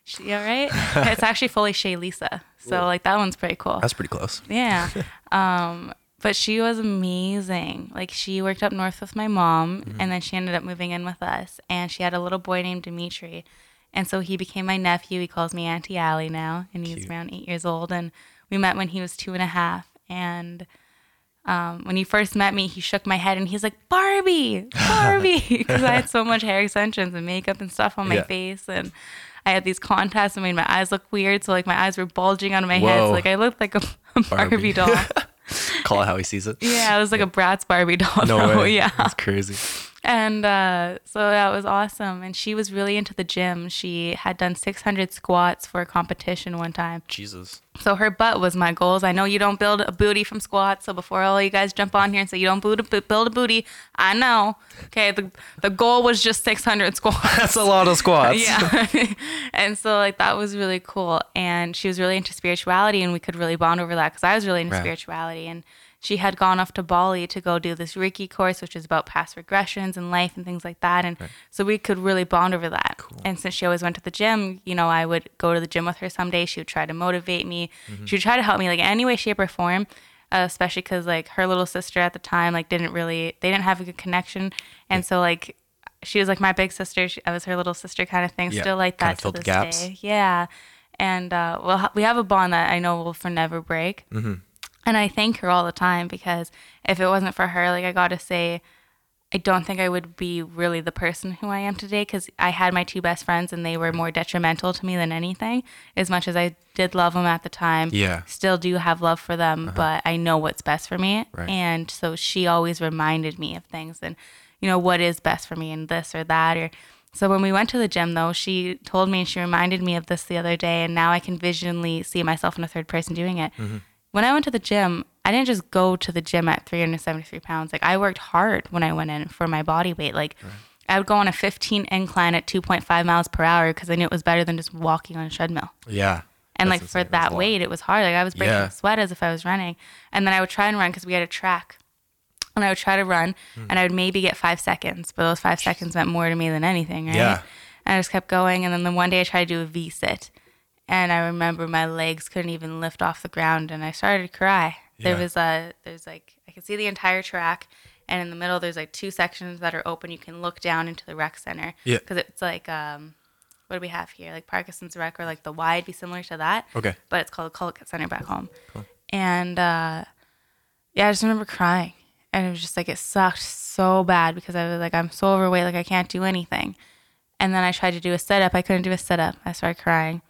She, yeah, right. it's actually fully Shay Lisa, so like that one's pretty cool. That's pretty close. Yeah. Um, but she was amazing. Like she worked up north with my mom, Mm-hmm. and then she ended up moving in with us, and she had a little boy named Dimitri, and so he became my nephew. He calls me Auntie Ally now, and he's Cute. around eight years old, and we met when he was two and a half, and. Um, when he first met me, he shook my head and he's like, Barbie, Barbie, because I had so much hair extensions and makeup and stuff on my Yeah. face. And I had these contacts that made my eyes look weird. So, like, my eyes were bulging out of my head. So, like, I looked like a, a Barbie, Barbie. doll. Call it how he sees it. yeah, it was like a Bratz Barbie doll. No way. Yeah. That's crazy. And uh, so that was awesome. And she was really into the gym. She had done 600 squats for a competition one time. Jesus. So her butt was my goals. I know you don't build a booty from squats. So before all you guys jump on here and say you don't build a, build a booty, I know. Okay, the, the goal was just 600 squats. That's a lot of squats. yeah. and so like that was really cool. And she was really into spirituality and we could really bond over that because I was really into Right. spirituality and she had gone off to Bali to go do this Reiki course, which is about past regressions and life and things like that. And so we could really bond over that. Cool. And since she always went to the gym, you know, I would go to the gym with her someday. She would try to motivate me. Mm-hmm. She would try to help me like any way, shape, or form. Uh, especially because like her little sister at the time like didn't really they didn't have a good connection, and so like she was like my big sister. She, I was her little sister kind of thing. Yeah, Still like that to this gaps. day. Yeah, and uh, well, we have a bond that I know will forever break. Mm-hmm. And I thank her all the time because if it wasn't for her, like I got to say, I don't think I would be really the person who I am today because I had my two best friends and they were more detrimental to me than anything. As much as I did love them at the time, Yeah. Uh-huh. still do have love for them, but I know what's best for me. Right. And so she always reminded me of things and, you know, what is best for me and this or that. Or so when we went to the gym, though, she told me and she reminded me of this the other day, and now I can visually see myself in a third person doing it. When I went to the gym, I didn't just go to the gym at 373 pounds. Like I worked hard when I went in for my body weight. Like I would go on a 15 incline at 2.5 miles per hour because I knew it was better than just walking on a treadmill. Yeah. And like for insane. A that weight, it was hard. Like I was breaking Yeah. sweat as if I was running. And then I would try and run because we had a track. And I would try to run Hmm. and I would maybe get five seconds, but those five seconds meant more to me than anything, right? Yeah. And I just kept going. And then the one day I tried to do a V sit. And I remember my legs couldn't even lift off the ground and I started to cry. There was a, there's like, I could see the entire track. And in the middle, there's like two sections that are open. You can look down into the rec center. Yeah. Because it's like, um, what do we have here? Like Parkinson's rec or like the wide be similar to that Okay. but it's called a Colquitt Center back home. Cool. And uh, yeah, I just remember crying, and it was just like it sucked so bad because I was like, I'm so overweight, like I can't do anything. And then I tried to do a sit up, I couldn't do a sit up. I started crying,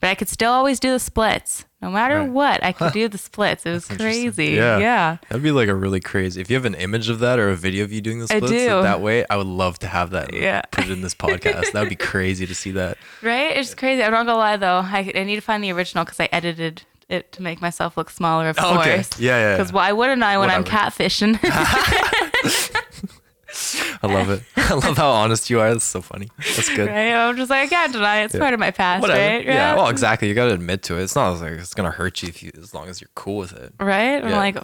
but I could still always do the splits, no matter Right. what. I could do the splits. It was Interesting. crazy. Yeah. yeah. That'd be like a really crazy. If you have an image of that or a video of you doing the splits do. that way, I would love to have that. Yeah. Put it in this podcast. that would be crazy to see that. Right? It's crazy. I'm not gonna lie though. I, I need to find the original because I edited it to make myself look smaller, of Oh, okay. course. Yeah, yeah, yeah. Because why wouldn't I when I'm catfishing? I love it. I love how honest you are. That's so funny. That's good. right? I'm just like I can't deny it. it's part of my past, Whatever. right? Yeah. Right? Well, exactly. You got to admit to it. It's not like it's gonna hurt you if you, as long as you're cool with it. right? I'm Yeah. like,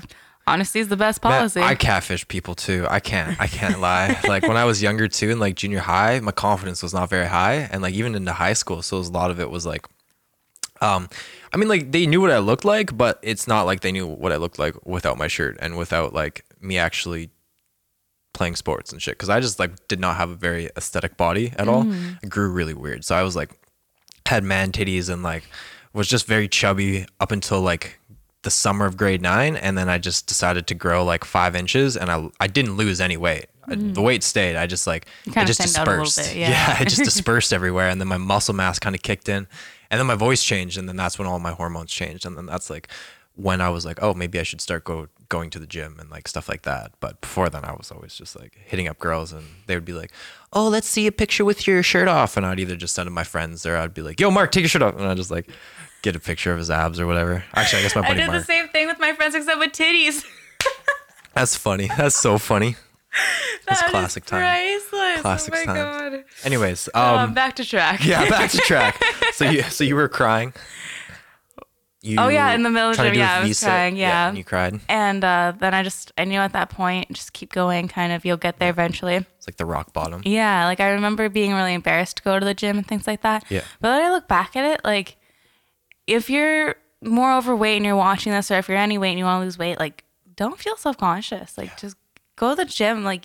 honesty is the best Man, policy. I catfish people too. I can't. I can't lie. Like when I was younger too, in like junior high, my confidence was not very high, and like even into high school, so a lot of it was like Um, I mean, like they knew what I looked like, but it's not like they knew what I looked like without my shirt and without like me actually playing sports and shit. Because I just like did not have a very aesthetic body at all. Mm. I grew really weird, so I was like had man titties and like was just very chubby up until like the summer of grade nine, and then I just decided to grow like five inches, and I I didn't lose any weight. I- mm. The weight stayed. I just like it just thinned out a dispersed. bit, yeah. it just dispersed everywhere, and then my muscle mass kind of kicked in, and then my voice changed, and then that's when all my hormones changed, and then that's like when I was like, oh, maybe I should start go going to the gym and like stuff like that. But before then, I was always just like hitting up girls, and they would be like, oh, let's see a picture with your shirt off, and I'd either just send to my friends or I'd be like, yo, Mark, take your shirt off, and I'd just like get a picture of his abs or whatever. Actually, I guess my I did Mark. the same thing with my friends except with titties. That's funny. That's so funny. That's classic time. Priceless. Classic oh my time. god. Anyways, Um, um, back to track. yeah, back to track. So you, so you were crying. You Oh, yeah, in the middle of gym, yeah, I was crying, yeah. and you cried. And uh, then I just I knew at that point just keep going. Kind of you'll get there eventually. It's like the rock bottom. Yeah, like I remember being really embarrassed to go to the gym and things like that. Yeah. But then I look back at it, like if you're more overweight and you're watching this, or if you're any weight and you want to lose weight, like don't feel self conscious. Like just go to the gym. Like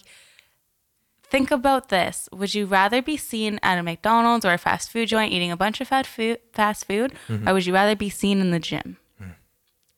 think about this: Would you rather be seen at a McDonald's or a fast food joint eating a bunch of fast food, fast food, mm-hmm. or would you rather be seen in the gym?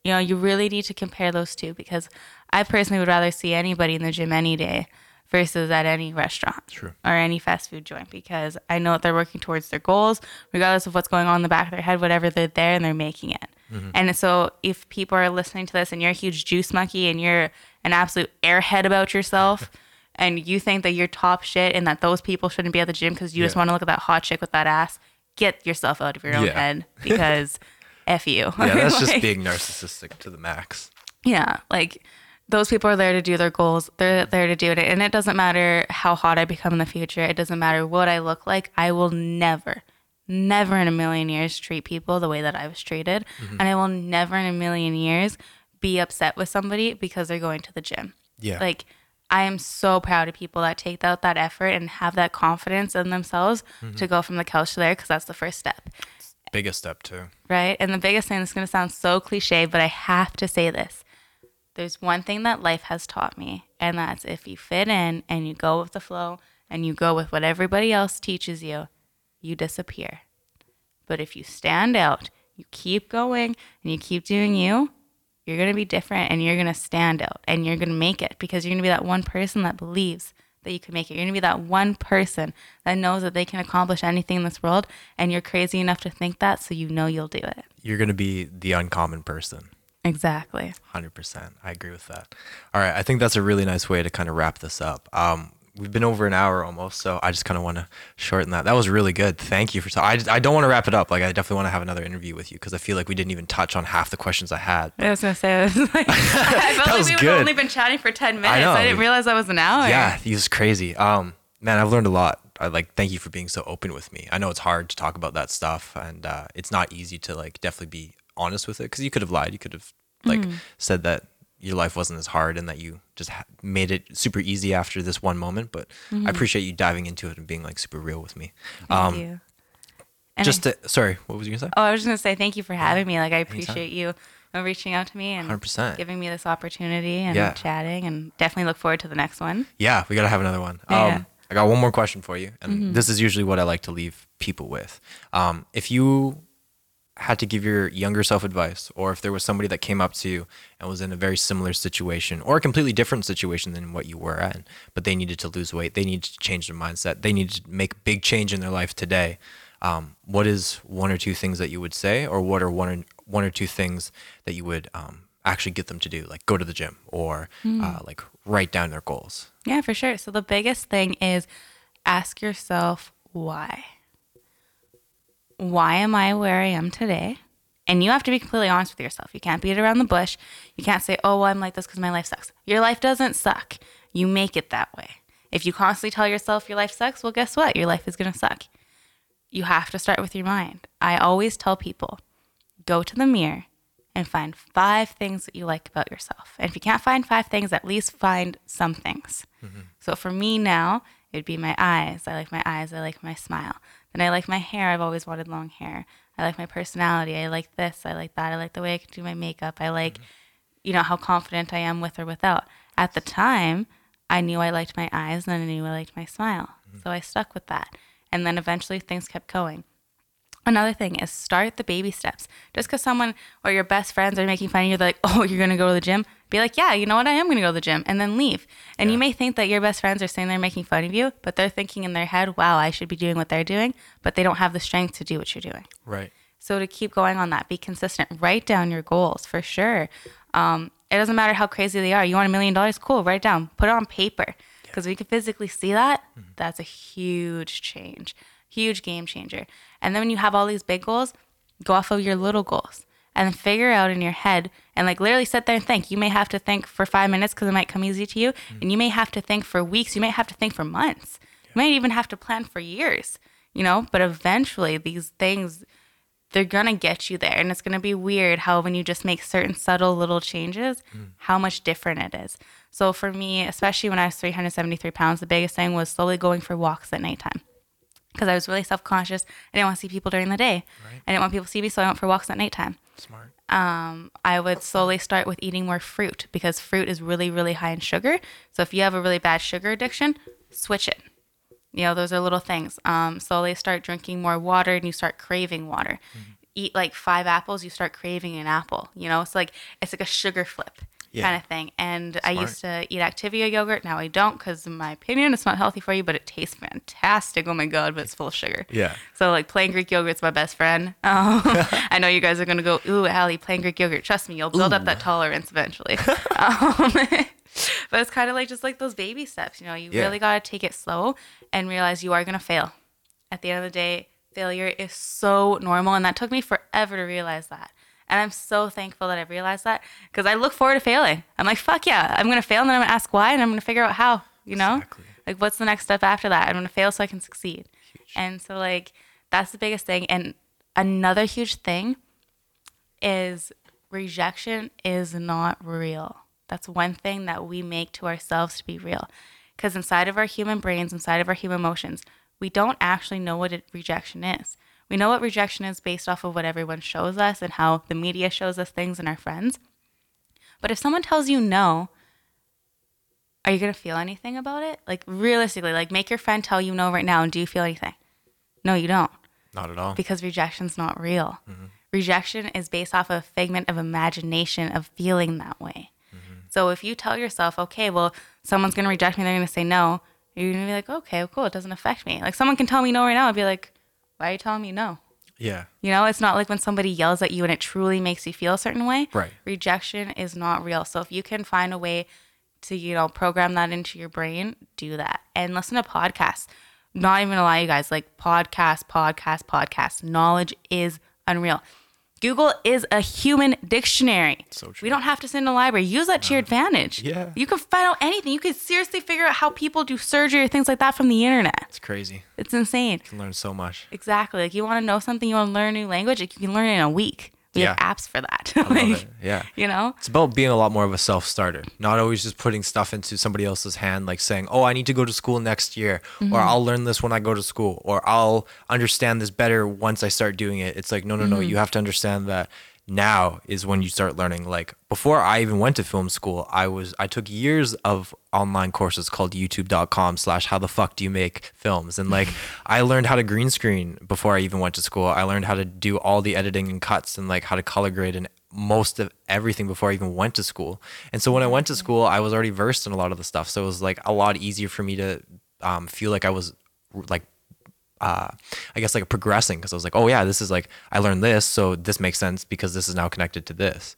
You know, you really need to compare those two because I personally would rather see anybody in the gym any day versus at any restaurant True. or any fast food joint because I know that they're working towards their goals, regardless of what's going on in the back of their head, whatever they're there and they're making it. Mm-hmm. And so if people are listening to this and you're a huge juice monkey and you're an absolute airhead about yourself and you think that you're top shit and that those people shouldn't be at the gym because you just want to look at that hot chick with that ass, get yourself out of your own Yeah. head because F you. Yeah, that's just being narcissistic to the max. yeah, like those people are there to do their goals. They're there to do it. And it doesn't matter how hot I become in the future. It doesn't matter what I look like. I will never, never in a million years treat people the way that I was treated. Mm-hmm. And I will never in a million years be upset with somebody because they're going to the gym. Yeah. Like, I am so proud of people that take out that effort and have that confidence in themselves Mm-hmm. to go from the couch to there because that's the first step Biggest step too. right? And the biggest thing that's going to sound so cliche, but I have to say this. There's one thing that life has taught me, and that's if you fit in and you go with the flow and you go with what everybody else teaches you, you disappear. But if you stand out, you keep going and you keep doing you, you're going to be different and you're going to stand out and you're going to make it because you're going to be that one person that believes that you can make it. You're going to be that one person that knows that they can accomplish anything in this world and you're crazy enough to think that so you know you'll do it. You're gonna be the uncommon person. Exactly. Hundred percent. I agree with that. All right, I think that's a really nice way to kind of wrap this up. Um, we've been over an hour almost, so I just kind of want to shorten that. That was really good. Thank you for. I I don't want to wrap it up. Like I definitely want to have another interview with you because I feel like we didn't even touch on half the questions I had. I was gonna say, I, was like, I felt like we would only been chatting for ten minutes. I, know. I didn't realize that was an hour. Yeah, he was crazy. Um, man, I've learned a lot. I like thank you for being so open with me. I know it's hard to talk about that stuff, and uh, it's not easy to like definitely be honest with it because you could have lied. You could have like Mm-hmm. said that your life wasn't as hard and that you just ha- made it super easy after this one moment. But I appreciate you diving into it and being like super real with me. Mm-hmm. Thank um, you. And just I, to, sorry, what was you gonna say? oh, I was just gonna say thank you for having me. Like I appreciate you uh, reaching out to me and 100%. giving me this opportunity and Yeah. chatting, and definitely look forward to the next one. Yeah, we gotta have another one. Yeah. Um, I got one more question for you, and this is usually what I like to leave people with. Um, if you had to give your younger self advice, or if there was somebody that came up to you and was in a very similar situation, or a completely different situation than what you were in, but they needed to lose weight, they needed to change their mindset, they needed to make big change in their life today. Um, what is one or two things that you would say, or what are one or one or two things that you would um, actually get them to do, like go to the gym or uh, like write down their goals? Yeah, for sure. So the biggest thing is ask yourself why. Why am I where I am today? And you have to be completely honest with yourself. You can't beat around the bush. You can't say, oh, well, I'm like this because my life sucks. Your life doesn't suck. You make it that way. If you constantly tell yourself your life sucks, well, guess what? Your life is going to suck. You have to start with your mind. I always tell people go to the mirror and find five things that you like about yourself. And if you can't find five things, at least find some things. Mm-hmm. So for me now, it'd be my eyes. I like my eyes. I like my smile. Then I like my hair. I've always wanted long hair. I like my personality. I like this. I like that. I like the way I can do my makeup. I like, mm-hmm. you know, how confident I am with or without. At the time, I knew I liked my eyes and I knew I liked my smile. Mm-hmm. So I stuck with that. And then eventually things kept going. Another thing is start the baby steps. Just because someone or your best friends are making fun of you, they're like, oh, you're going to go to the gym. Be like, yeah, you know what? I am going to go to the gym and then leave. And you may think that your best friends are saying they're making fun of you, but they're thinking in their head, wow, I should be doing what they're doing, but they don't have the strength to do what you're doing. Right. So to keep going on that, be consistent. Write down your goals for sure. Um, it doesn't matter how crazy they are. You want a million dollars? Cool. Write it down. Put it on paper because we can physically see that. That's a huge change, huge game changer. And then when you have all these big goals, go off of your little goals and then figure out in your head and like literally sit there and think. You may have to think for five minutes because it might come easy to you, mm. and you may have to think for weeks. You may have to think for months. You might even have to plan for years. You know, but eventually these things they're gonna get you there and it's gonna be weird how when you just make certain subtle little changes mm. how much different it is so for me especially when i was 373 pounds the biggest thing was slowly going for walks at nighttime because i was really self-conscious i didn't want to see people during the day i didn't want people to see me so i went for walks at nighttime Smart. um, I would slowly start with eating more fruit because fruit is really, really high in sugar. So if you have a really bad sugar addiction, switch it. You know, those are little things. Um, slowly start drinking more water and you start craving water. Eat like five apples, you start craving an apple. You know, it's like it's like a sugar flip Yeah. kind of thing. And I used to eat Activia yogurt. Now I don't because, in my opinion, it's not healthy for you, but it tastes fantastic. Oh my god, but it's full of sugar. Yeah. So like plain Greek yogurt's my best friend. Um, I know you guys are gonna go, ooh, Ally, plain Greek yogurt. Trust me, you'll build up that tolerance eventually. um, but it's kind of like just like those baby steps. You know, you Yeah. really gotta take it slow and realize you are gonna fail. At the end of the day, failure is so normal, and that took me forever to realize that. And I'm so thankful that I realized that because I look forward to failing. I'm like, fuck yeah, I'm gonna fail, and then I'm gonna ask why, and I'm gonna figure out how. You know, Exactly. like what's the next step after that? I'm gonna fail so I can succeed. And so like that's the biggest thing. And another huge thing is rejection is not real. That's one thing that we make to ourselves to be real. Because inside of our human brains, inside of our human emotions, we don't actually know what it, rejection is. We know what rejection is based off of what everyone shows us and how the media shows us things and our friends. But if someone tells you no, are you going to feel anything about it? Like realistically, like make your friend tell you no right now and do you feel anything? No, you don't Not at all. because rejection's not real. Mm-hmm. Rejection is based off of a figment of imagination of feeling that way. Mm-hmm. So if you tell yourself, okay, well, someone's gonna reject me, they're gonna say no, you're gonna be like, okay, well, cool, it doesn't affect me. Like someone can tell me no right now, I'd be like, why are you telling me no? yeah. You know, it's not like when somebody yells at you and it truly makes you feel a certain way. Right. Rejection is not real. So if you can find a way to, you know, program that into your brain, do that. And listen to podcasts. Not even gonna lie, you guys, like podcast, podcast, podcast. Knowledge is unreal. Google is a human dictionary. So true. We don't have to in a library. Use that to your uh, advantage. Yeah. You can find out anything. You can seriously figure out how people do surgery or things like that from the internet. It's crazy. It's insane. You can learn so much. Exactly. Like you want to know something, you want to learn a new language, like you can learn it in a week. We have Yeah. apps for that. Like. Yeah. you know? It's about being a lot more of a self starter, not always just putting stuff into somebody else's hand, like saying, Oh, I need to go to school next year, or mm-hmm. I'll learn this when I go to school, or I'll understand this better once I start doing it. It's like, no, no, no. Mm-hmm. You have to understand that now is when you start learning. Like before I even went to film school, I was I took years of online courses called youtube.com slash how the fuck do you make films? And like i learned how to green screen before i even went to school. I learned how to do all the editing and cuts and like how to color grade and most of everything before i even went to school. And so when i went to school i was already versed in a lot of the stuff. So it was like a lot easier for me to um, feel like i was like uh, I guess like progressing because I was like, oh yeah, this is like I learned this, so this makes sense because this is now connected to this.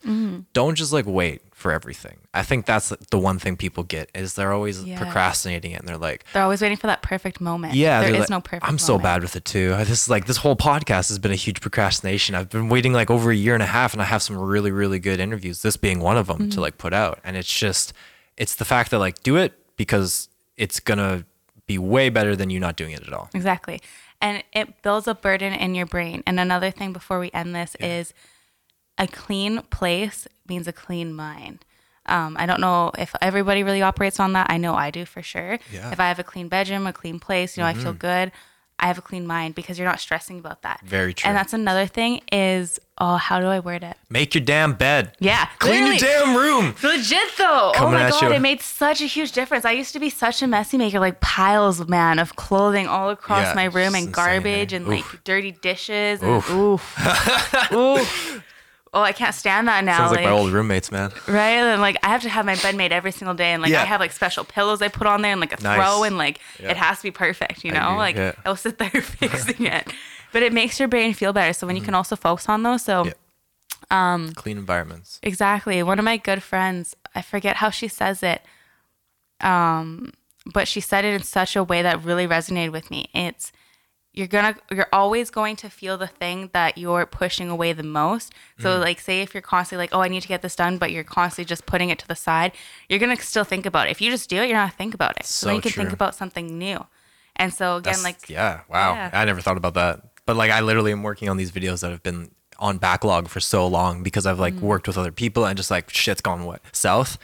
Don't just like wait for everything. I think that's the one thing people get is they're always Yeah. procrastinating it and they're like, They're always waiting for that perfect moment. yeah, there is like- no perfect I'm so moment. bad with it too. This is like this whole podcast has been a huge procrastination. I've been waiting like over a year and a half, and I have some really really good interviews. This being one of them Mm-hmm. to like put out, and it's just it's the fact that like do it because it's gonna be way better than you not doing it at all. Exactly. And it builds a burden in your brain. And another thing before we end this is a clean place means a clean mind. Um, I don't know if everybody really operates on that. I know I do for sure. Yeah. If I have a clean bedroom, a clean place, you know, I feel good. I have a clean mind because you're not stressing about that. Very true. And that's another thing is, oh, how do I word it? Make your damn bed. Yeah. Clean your damn room. Legit though. Coming oh my god, you. it made such a huge difference. I used to be such a messy maker, like piles, man, of clothing all across Yeah, my room and insane, garbage eh? and Oof. like dirty dishes and Oof. oof. oof. Oh, I can't stand that now. Sounds like, my old roommates, man. right? And like I have to have my bed made every single day, and like Yeah. I have like special pillows I put on there, and like a Nice. throw, and like Yeah. it has to be perfect, you know? Like yeah. I'll sit there fixing it, but it makes your brain feel better. So when you can also focus on those, so. Mm-hmm. Um, Clean environments. Exactly. One of my good friends, I forget how she says it, um, but she said it in such a way that really resonated with me. It's you're gonna you're always going to feel the thing that you're pushing away the most. So Mm. like say if you're constantly like, oh I need to get this done, but you're constantly just putting it to the side, you're gonna still think about it. If you just do it, you're not gonna think about it. So, So you can think about something new. And so again, That's- like yeah, wow. Yeah. I never thought about that. But like I literally am working on these videos that have been on backlog for so long because I've like Mm. worked with other people and just like shit's gone what south.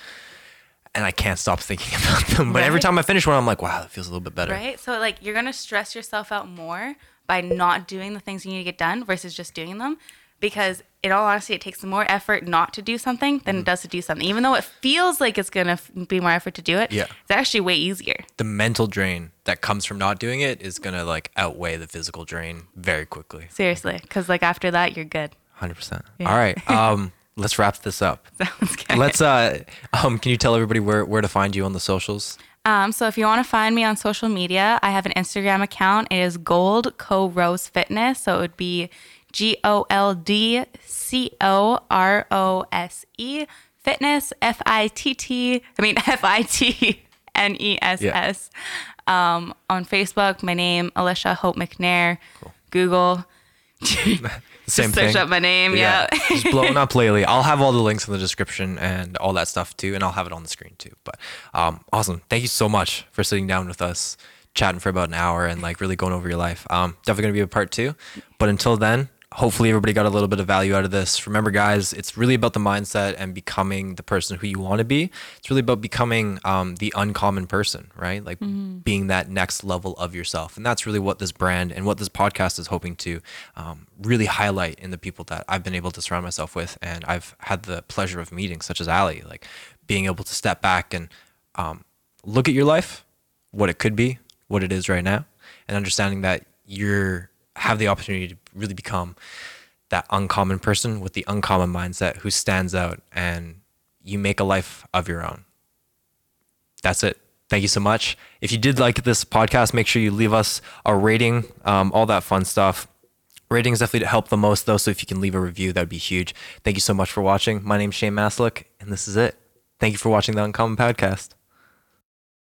And I can't stop thinking about them. But every time I finish one, I'm like, wow, that feels a little bit better. Right? So like you're gonna stress yourself out more by not doing the things you need to get done versus just doing them. Because in all honesty, it takes more effort not to do something than it does to do something. Even though it feels like it's gonna f- be more effort to do it, Yeah. it's actually way easier. The mental drain that comes from not doing it is gonna like outweigh the physical drain very quickly. Seriously, because like after that, you're good. Hundred percent. All right. Um, let's wrap this up. Sounds good. Let's uh um can you tell everybody where, where to find you on the socials? Um, so if you want to find me on social media, I have an Instagram account. It is Gold Co Rose Fitness. So it would be G O L D C O R O S E Fitness F I T T. I mean F I T N E S S. Um, on Facebook, my name Alicia Hope McNair. Google. Same Just search up my name. Yeah. just blowing up lately. I'll have all the links in the description and all that stuff too, and I'll have it on the screen too. But um, awesome. Thank you so much for sitting down with us, chatting for about an hour, and like really going over your life. Um, definitely gonna be a part two. But until then, hopefully everybody got a little bit of value out of this. Remember, guys, it's really about the mindset and becoming the person who you want to be. It's really about becoming um, the uncommon person, right? Like being that next level of yourself. And that's really what this brand and what this podcast is hoping to um, really highlight in the people that I've been able to surround myself with. And I've had the pleasure of meeting, such as Ally, like being able to step back and um, look at your life, what it could be, what it is right now, and understanding that you're have the opportunity to really become that uncommon person with the uncommon mindset who stands out and you make a life of your own. That's it. Thank you so much. If you did like this podcast, make sure you leave us a rating, um, all that fun stuff. Ratings definitely help the most though, so if you can leave a review, that would be huge. Thank you so much for watching. My name's Shane Maslick, and this is it. Thank you for watching the Uncommon Podcast.